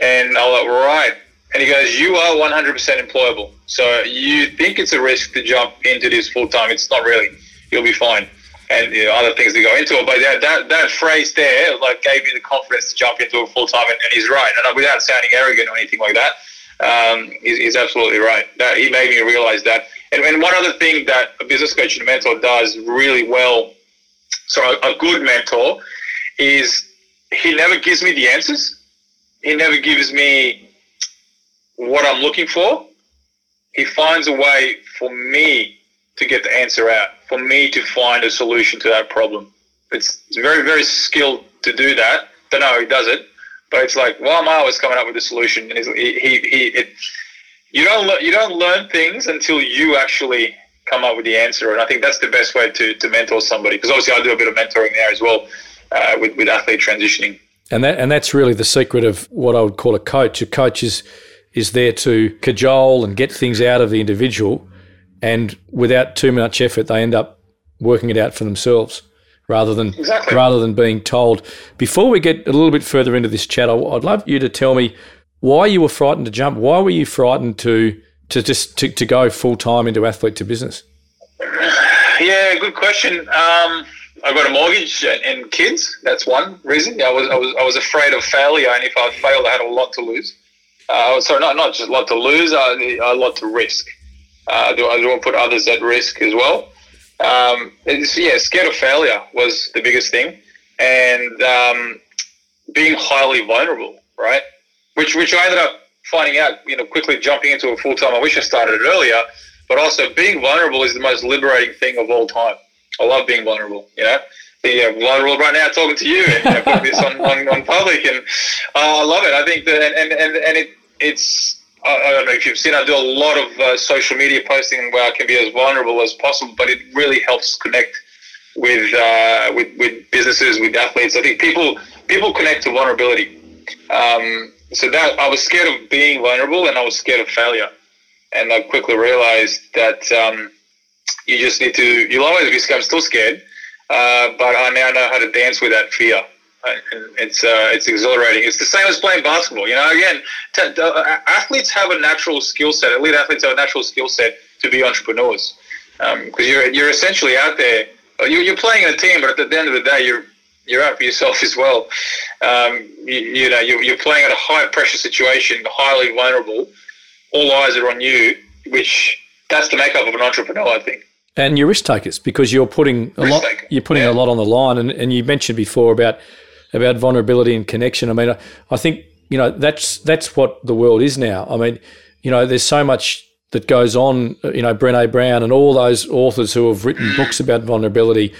And I was like, right. And he goes, you are 100% employable. So you think it's a risk to jump into this full time. It's not really. You'll be fine. And you know, other things to go into it. But that, that, that phrase there, like, gave me the confidence to jump into it full time. And, and, he's right. And without sounding arrogant or anything like that, um, he's, he's, absolutely right. That He made me realize that. And, and one other thing that a business coach and mentor does really well so a, good mentor is he never gives me the answers. He never gives me what I'm looking for. He finds a way for me to get the answer out, for me to find a solution to that problem. It's, it's very, very skilled to do that. Don't know how he does it, but it's like, why am I always coming up with a solution? And he, he, he it, you don't, you don't learn things until you actually come up with the answer. And I think that's the best way to, to mentor somebody because obviously I do a bit of mentoring there as well uh, with, with athlete transitioning. And that and that's really the secret of what I would call a coach. A coach is is there to cajole and get things out of the individual, and without too much effort, they end up working it out for themselves rather than exactly. rather than being told. Before we get a little bit further into this chat, I'd love you to tell me why you were frightened to jump. Why were you frightened to to just to, to go full time into athlete to business? Yeah, good question. Um, I got a mortgage and kids. That's one reason. I was I was I was afraid of failure, and if I failed, I had a lot to lose. Uh, not not just a lot to lose, uh, a lot to risk. Uh, I don't want to put others at risk as well. Um, yeah, scared of failure was the biggest thing, and um, being highly vulnerable, right? Which which I ended up finding out, you know, quickly jumping into a full time. I wish I started it earlier, but also being vulnerable is the most liberating thing of all time. I love being vulnerable, you know. Being vulnerable right now, talking to you and you know, putting this on, on, on, public, and uh, I love it. I think that, and and, and it it's. I don't know if you've seen. I do a lot of uh, social media posting where I can be as vulnerable as possible, but it really helps connect with uh, with with businesses, with athletes. I think people people connect to vulnerability. Um, so that I was scared of being vulnerable and I was scared of failure. And I quickly realized that um, you just need to, you'll always be scared. I'm still scared, uh, but I now know how to dance with that fear. And it's uh, it's exhilarating. It's the same as playing basketball. You know, again, t- uh, athletes have a natural skill set. Elite athletes have a natural skill set to be entrepreneurs because um, you're you're essentially out there. You're, you're playing in a team, but at the end of the day, you're you're out for yourself as well. Um, you, you, know, you're, you're playing at a high pressure situation, highly vulnerable. All eyes are on you, which that's the makeup of an entrepreneur, I think. And you're risk takers because you're putting a risk lot. Taker. You're putting yeah. a lot on the line, and, and you mentioned before about about vulnerability and connection. I mean, I, I think you know that's that's what the world is now. I mean, you know, there's so much that goes on. You know, Brené Brown and all those authors who have written books about vulnerability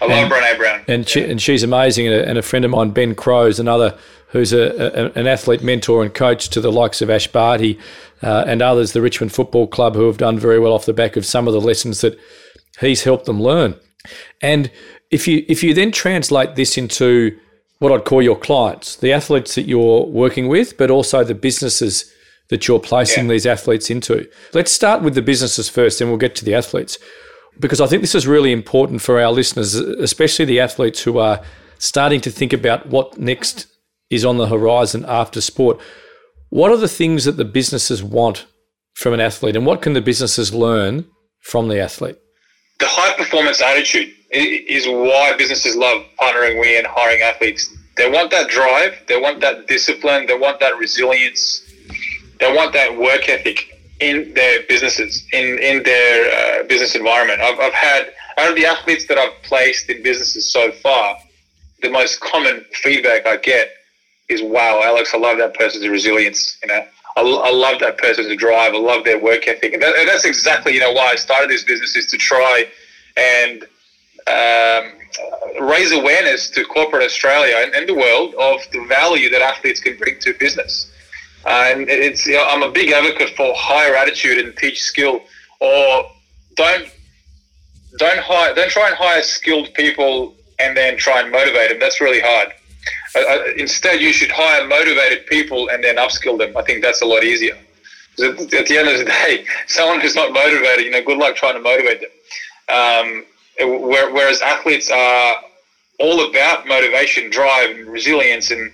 I love and, Brene Brown. And, she, and she's amazing. And a, and a, friend of mine, Ben Crowe, is another who's a, a, an athlete mentor and coach to the likes of Ash Barty uh, and others, the Richmond Football Club, who have done very well off the back of some of the lessons that he's helped them learn. And if you if you then translate this into what I'd call your clients, the athletes that you're working with, but also the businesses that you're placing yeah. these athletes into. Let's start with the businesses first, and we'll get to the athletes because I think this is really important for our listeners, especially the athletes who are starting to think about what next is on the horizon after sport. What are the things that the businesses want from an athlete, and what can the businesses learn from the athlete? The high performance attitude is why businesses love partnering with and hiring athletes They want that drive. They want that discipline. They want that resilience. They want that work ethic in their businesses, in in their uh, business environment. I've, I've had out of the athletes that I've placed in businesses so far, the most common feedback I get is, "Wow, Alex, I love that person's resilience. You know, I, I love that person's drive. I love their work ethic." And, that, and that's exactly you know why I started this business is to try and um, raise awareness to corporate Australia and, and, the world of the value that athletes can bring to business. And it's you know, I'm a big advocate for hire attitude and teach skill, or don't don't hire don't try and hire skilled people and then try and motivate them. That's really hard. Uh, uh instead, you should hire motivated people and then upskill them. I think that's a lot easier. At the end of the day, someone who's not motivated, you know, good luck trying to motivate them. Um, whereas athletes are all about motivation, drive, and resilience, and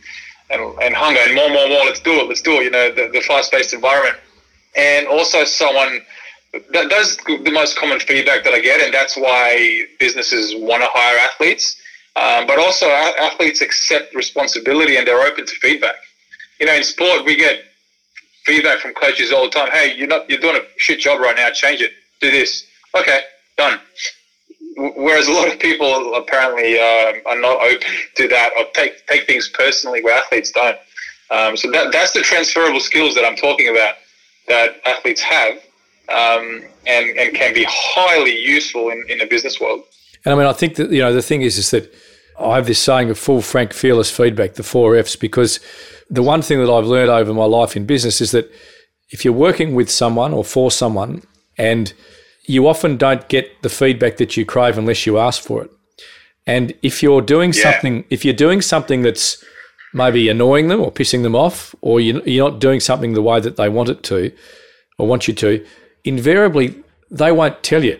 and, and hunger, and more, more, more. Let's do it. Let's do it. You know, the, the fast-paced environment, and also someone. That, that's the most common feedback that I get, and that's why businesses want to hire athletes. Um, but also, athletes accept responsibility and they're open to feedback. You know, in sport, we get feedback from coaches all the time. Hey, you're not you're doing a shit job right now. Change it. Do this. Okay, done whereas a lot of people apparently uh, are not open to that or take take things personally where athletes don't. Um, so that that's the transferable skills that I'm talking about that athletes have um, and and can be highly useful in, in the business world. And I mean, I think that you know the thing is is that I have this saying of full, frank, fearless feedback, the four Fs, because the one thing that I've learned over my life in business is that if you're working with someone or for someone and you often don't get the feedback that you crave unless you ask for it. And if you're doing yeah. something, if you're doing something that's maybe annoying them or pissing them off, or you're not doing something the way that they want it to or want you to, invariably they won't tell you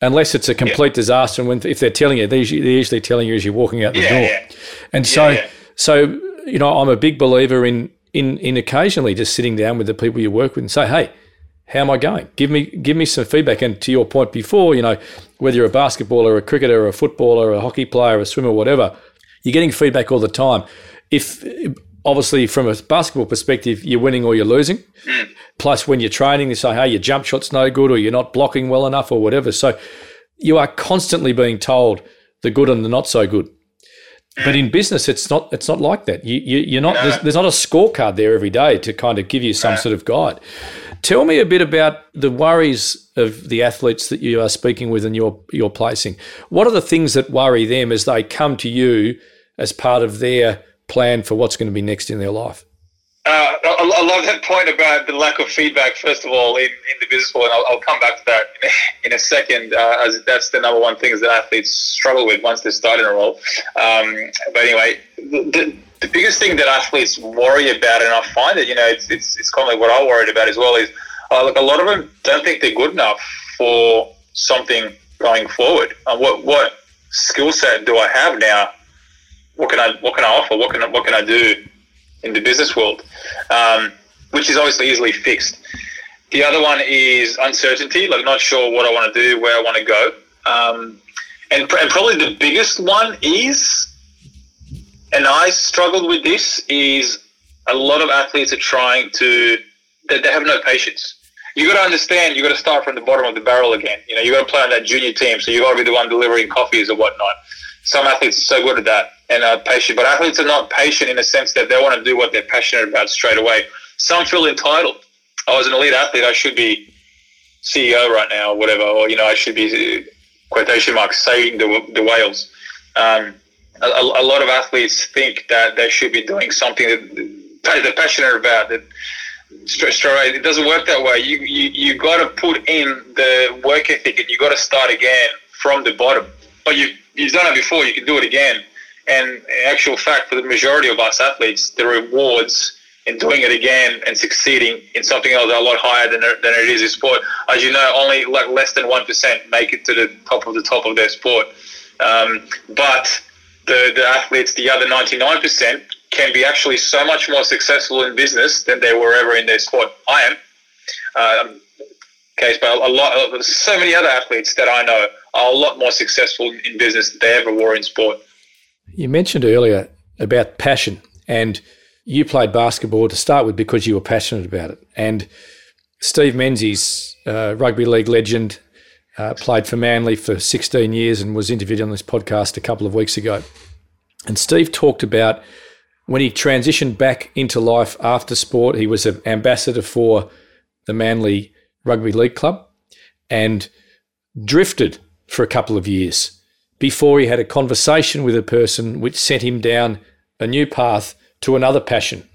unless it's a complete yeah. disaster. And when if they're telling you, they're usually, they're usually, telling you as you're walking out the yeah, door. And so, so you know, I'm a big believer in in in occasionally just sitting down with the people you work with and say, hey how am I going? Give me give me some feedback. And to your point before, you know, whether you're a basketballer, a cricketer, a footballer, a hockey player, a swimmer, whatever, you're getting feedback all the time. If obviously from a basketball perspective, you're winning or you're losing. Plus, when you're training, they say, "Hey, your jump shot's no good, or you're not blocking well enough, or whatever." So you are constantly being told the good and the not so good. But in business, it's not. It's not like that. You, you are not. No. There's, there's, not a scorecard there every day to kind of give you some sort of guide. Tell me a bit about the worries of the athletes that you are speaking with and you're, you're placing. What are the things that worry them as they come to you as part of their plan for what's going to be next in their life? Uh, I, love that point about the lack of feedback, first of all, in, in the business world. And I'll, I'll come back to that in a, in a second, uh, as that's the number one thing that athletes struggle with once they start in a role. Um, but anyway, the biggest thing that athletes worry about, and I find it, you know, it's, it's, it's of what I worried about as well, is uh, a lot of them don't think they're good enough for something going forward. Uh, what what skill set do I have now? What can I what can I offer? What can I, what can I do in the business world? Um, which is obviously easily fixed. The other one is uncertainty, like not sure what I want to do, where I want to go. Um, and, and probably the biggest one is and I struggled with this is a lot of athletes are trying to they, they have no patience. You got to understand. You got to start from the bottom of the barrel again. You know, you got to play on that junior team, so you got to be the one delivering coffees or whatnot. Some athletes are so good at that and are patient, but athletes are not patient in the sense that they want to do what they're passionate about straight away. Some feel entitled. I was an elite athlete. I should be CEO right now, or whatever, or you know, I should be quotation marks saving the the whales. Um, a, a, lot of athletes think that they should be doing something that they're passionate about. That straight, it doesn't work that way. You you you got to put in the work ethic, and you got to start again from the bottom. But you you've done it before. You can do it again. And in actual fact, for the majority of us athletes, the rewards in doing it again and succeeding in something else are a lot higher than, than it is in sport. As you know, only like less than 1% make it to the top of the top of their sport. Um, but the, the athletes, the other 99%, can be actually so much more successful in business than they were ever in their sport. I am. Um, case, but a lot, so many other athletes that I know are a lot more successful in business than they ever were in sport. You mentioned earlier about passion. And you played basketball to start with because you were passionate about it. And Steve Menzies, uh, rugby league legend, uh, played for Manly for 16 years and was interviewed on this podcast a couple of weeks ago. And Steve talked about when he transitioned back into life after sport, he was an ambassador for the Manly Rugby League Club and drifted for a couple of years before he had a conversation with a person which sent him down a new path to another passion,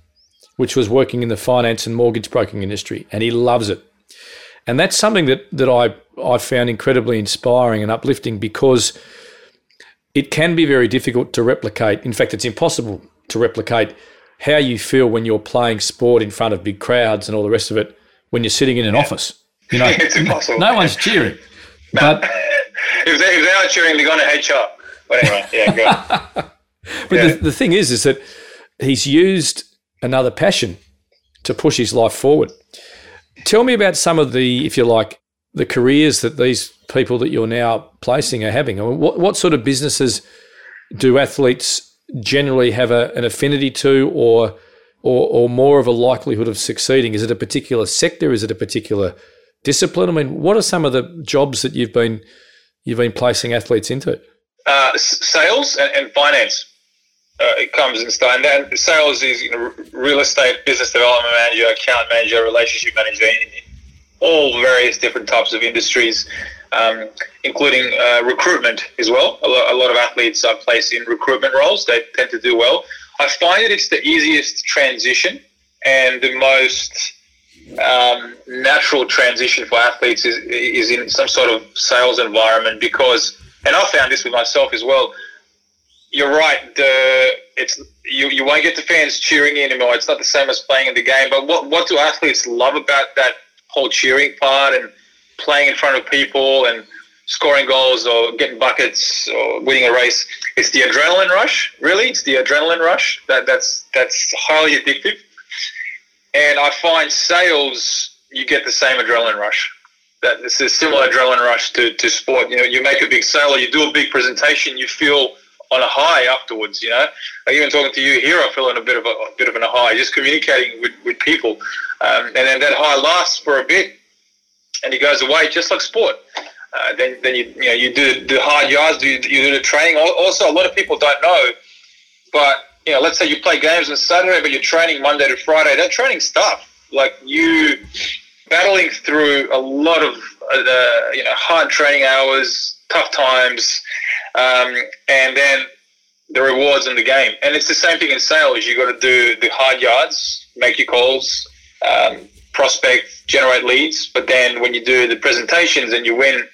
which was working in the finance and mortgage broking industry. And he loves it. And that's something that, that I, I found incredibly inspiring and uplifting because it can be very difficult to replicate. In fact, it's impossible to replicate how you feel when you're playing sport in front of big crowds and all the rest of it when you're sitting in an yeah. office. You know, it's impossible. No one's cheering. No. But if they, if they are cheering, they're going to HR. But anyway, yeah, go. but yeah. The, the thing is, is that he's used another passion to push his life forward. Tell me about some of the, if you like, the careers that these people that you're now placing are having. What, what sort of businesses do athletes generally have a, an affinity to or, or, or more of a likelihood of succeeding? Is it a particular sector? Is it a particular discipline? I mean, what are some of the jobs that you've been you've been placing athletes into? Uh, sales and, and finance. Uh, it comes in style. And then sales is you know, real estate, business development manager, account manager, relationship manager, all various different types of industries, um, including uh, recruitment as well. A lot, a lot, of athletes are placed in recruitment roles. They tend to do well. I find that it's the easiest transition and the most um, natural transition for athletes is, is in some sort of sales environment because, and I found this with myself as well. You're right. The it's you, you won't get the fans cheering anymore. It's not the same as playing in the game. But what what do athletes love about that whole cheering part and playing in front of people and scoring goals or getting buckets or winning a race? It's the adrenaline rush. Really, it's the adrenaline rush that that's that's highly addictive. And I find sales, you get the same adrenaline rush. That it's a similar adrenaline rush to, to sport. You know, you make a big sale or you do a big presentation, you feel on a high afterwards. You know, like even talking to you here, I feel on a bit of a, a bit of a high. Just communicating with, with people, um, and then that high lasts for a bit, and it goes away, just like sport. Uh, then, then you, you know you do the hard yards, you, you do the training. Also, a lot of people don't know, but you know, let's say you play games on Saturday, but you're training Monday to Friday. That training stuff, like you battling through a lot of uh, you know hard training hours, tough times, um, and then the rewards in the game. And it's the same thing in sales. You got to do the hard yards, make your calls, um, prospect, generate leads. But then when you do the presentations and you win,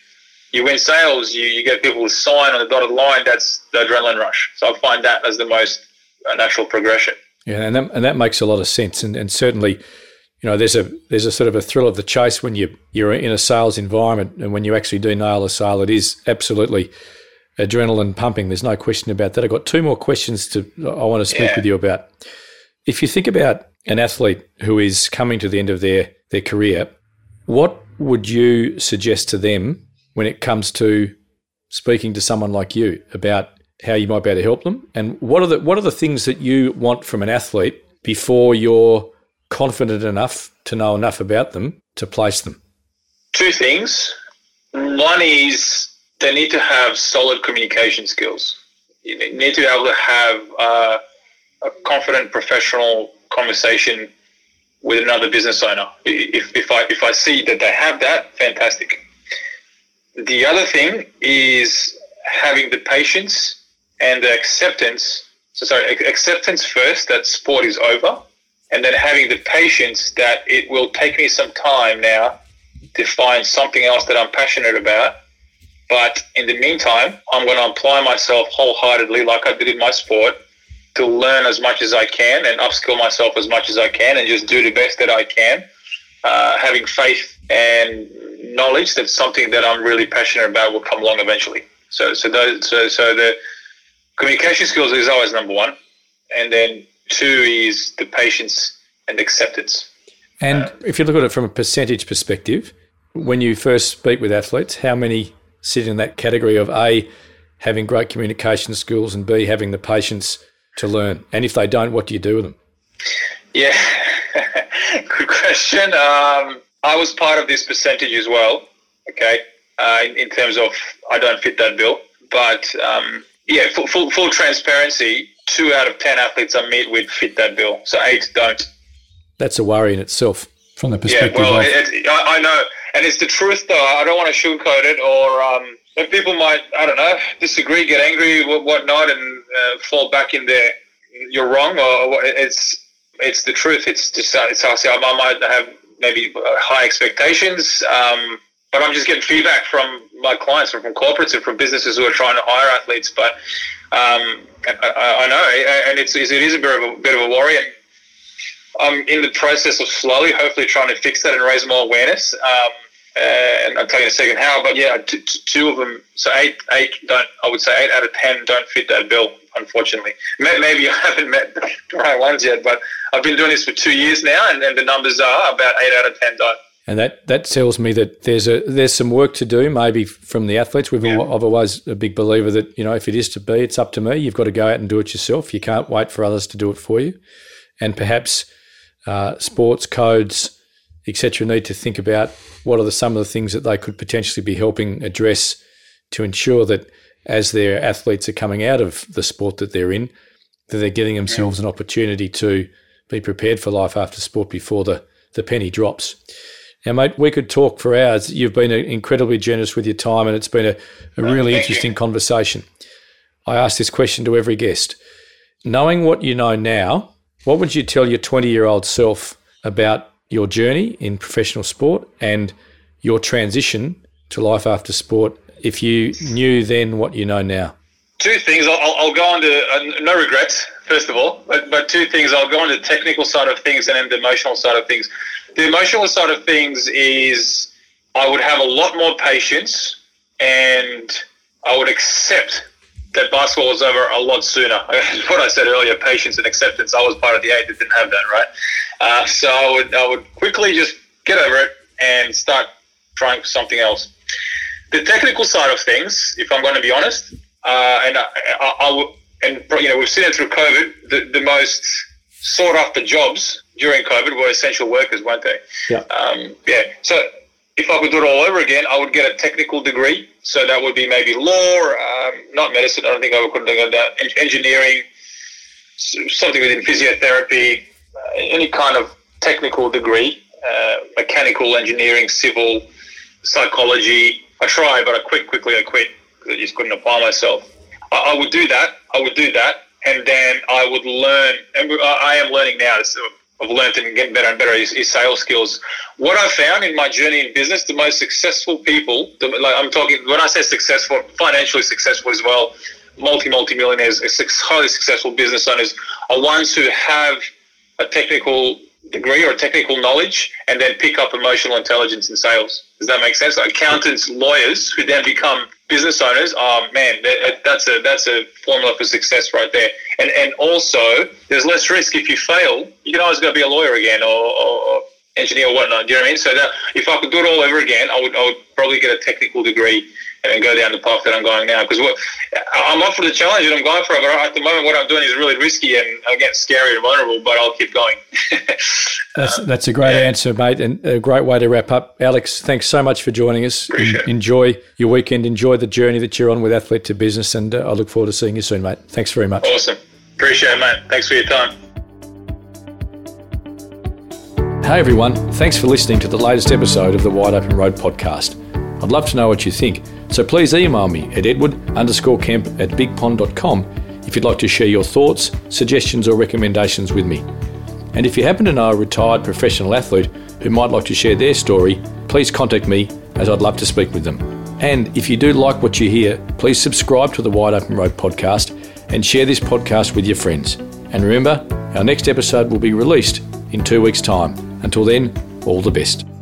you win sales. You, you get people to sign on the dotted line. That's the adrenaline rush. So I find that as the most a natural progression. Yeah, and that, and that makes a lot of sense. And, and certainly, you know, there's a there's a sort of a thrill of the chase when you you're in a sales environment, and when you actually do nail a sale, it is absolutely adrenaline pumping. There's no question about that. I've got two more questions to I want to speak yeah. with you about. If you think about an athlete who is coming to the end of their their career, what would you suggest to them when it comes to speaking to someone like you about how you might be able to help them, and what are the what are the things that you want from an athlete before you're confident enough to know enough about them to place them? Two things. One is they need to have solid communication skills. You need to be able to have uh, a confident professional conversation with another business owner. If, if I if I see that they have that, fantastic. The other thing is having the patience and the acceptance. So sorry, acceptance first that sport is over, and then having the patience that it will take me some time now to find something else that I'm passionate about. But in the meantime, I'm going to apply myself wholeheartedly, like I did in my sport, to learn as much as I can and upskill myself as much as I can, and just do the best that I can. Uh, having faith and knowledge that something that I'm really passionate about will come along eventually. So, so those, so, so the communication skills is always number one, and then two is the patience and acceptance. And uh, if you look at it from a percentage perspective, when you first speak with athletes, how many sit in that category of A, having great communication skills, and B, having the patience to learn? And if they don't, what do you do with them? Yeah, good question. Um, I was part of this percentage as well. Okay, uh, in, in, terms of I don't fit that bill, but um, yeah, full, full, full transparency. Two out of ten athletes I meet with fit that bill, so eight don't. That's a worry in itself from the perspective yeah, well, of. It, I, I know, and it's the truth though. I don't want to sugarcoat it, or um, people might I don't know disagree, get angry, whatnot, and uh, fall back in there. You're wrong, or it's it's the truth. It's just uh, it's I might have maybe high expectations, um, but I'm just getting feedback from my clients and from corporates and from businesses who are trying to hire athletes. But um, I, I, know, and it's it is a bit of a bit of a worry. I'm in the process of slowly, hopefully, trying to fix that and raise more awareness. Um, and I'll tell you in a second how. But yeah, t- t- two of them, so eight, eight don't. I would say eight out of ten don't fit that bill. Unfortunately, maybe I haven't met the right ones yet, but I've been doing this for two years now, and, and the numbers are about eight out of ten don't. And that, that tells me that there's a there's some work to do, maybe from the athletes. We've yeah. I've always a big believer that you know if it is to be, it's up to me. You've got to go out and do it yourself. You can't wait for others to do it for you. And perhaps uh, sports codes, etc., need to think about what are the, some of the things that they could potentially be helping address to ensure that as their athletes are coming out of the sport that they're in, that they're giving themselves an opportunity to be prepared for life after sport before the, the penny drops. Now, mate, we could talk for hours. You've been incredibly generous with your time, and it's been a, a really interesting you. conversation. I ask this question to every guest. Knowing what you know now, what would you tell your 20 year old self about your journey in professional sport and your transition to life after sport if you knew then what you know now? Two things. I'll, I'll go on to uh, no regrets, first of all, but, but two things. I'll go on to the technical side of things and then the emotional side of things. The emotional side of things is I would have a lot more patience and I would accept that basketball was over a lot sooner. what I said earlier, patience and acceptance. I was part of the eight that didn't have that, right? Uh, so I would I would quickly just get over it and start trying for something else. The technical side of things, if I'm going to be honest, uh, and I, I, I and you know we've seen it through COVID. The, the most sought after jobs during COVID were essential workers, weren't they? Yeah. Um, yeah. So if I could do it all over again, I would get a technical degree. So that would be maybe law, um, not medicine. I don't think I could do that. Engineering, something within physiotherapy, uh, any kind of technical degree, uh, mechanical engineering, civil, psychology. I tried, but I quit quickly. I quit I just couldn't apply myself. I, I, would do that. I would do that, and then I would learn. And I am learning now. So I've learned and getting better and better is, is, sales skills. What I found in my journey in business, the most successful people, the, like I'm talking when I say successful, financially successful as well, multi multi millionaires, highly successful business owners are ones who have a technical degree or a technical knowledge and then pick up emotional intelligence in sales. Does that make sense? accountants, lawyers who then become business owners, oh man, that's a that's a formula for success right there. And and also, there's less risk if you fail. You can always go be a lawyer again or, or, engineer or whatnot. Do you know what I mean? So that if I could do it all over again, I would I would probably get a technical degree and go down the path that I'm going now. Because I'm up for the challenge and I'm going for it. But at the moment, what I'm doing is really risky and again scary and vulnerable. But I'll keep going. that's that's a great yeah. answer, mate, and a great way to wrap up. Alex, thanks so much for joining us. Appreciate enjoy your weekend. Enjoy the journey that you're on with Athlete to Business, and uh, I look forward to seeing you soon, mate. Thanks very much. Awesome. Appreciate it, mate. Thanks for your time. Hey everyone, thanks for listening to the latest episode of the Wide Open Road podcast. I'd love to know what you think, so please email me at edward underscore kemp at bigpond.com if you'd like to share your thoughts, suggestions, or recommendations with me. And if you happen to know a retired professional athlete who might like to share their story, please contact me as I'd love to speak with them. And if you do like what you hear, please subscribe to the Wide Open Road podcast and share this podcast with your friends. And remember, our next episode will be released in two weeks' time. Until then, all the best.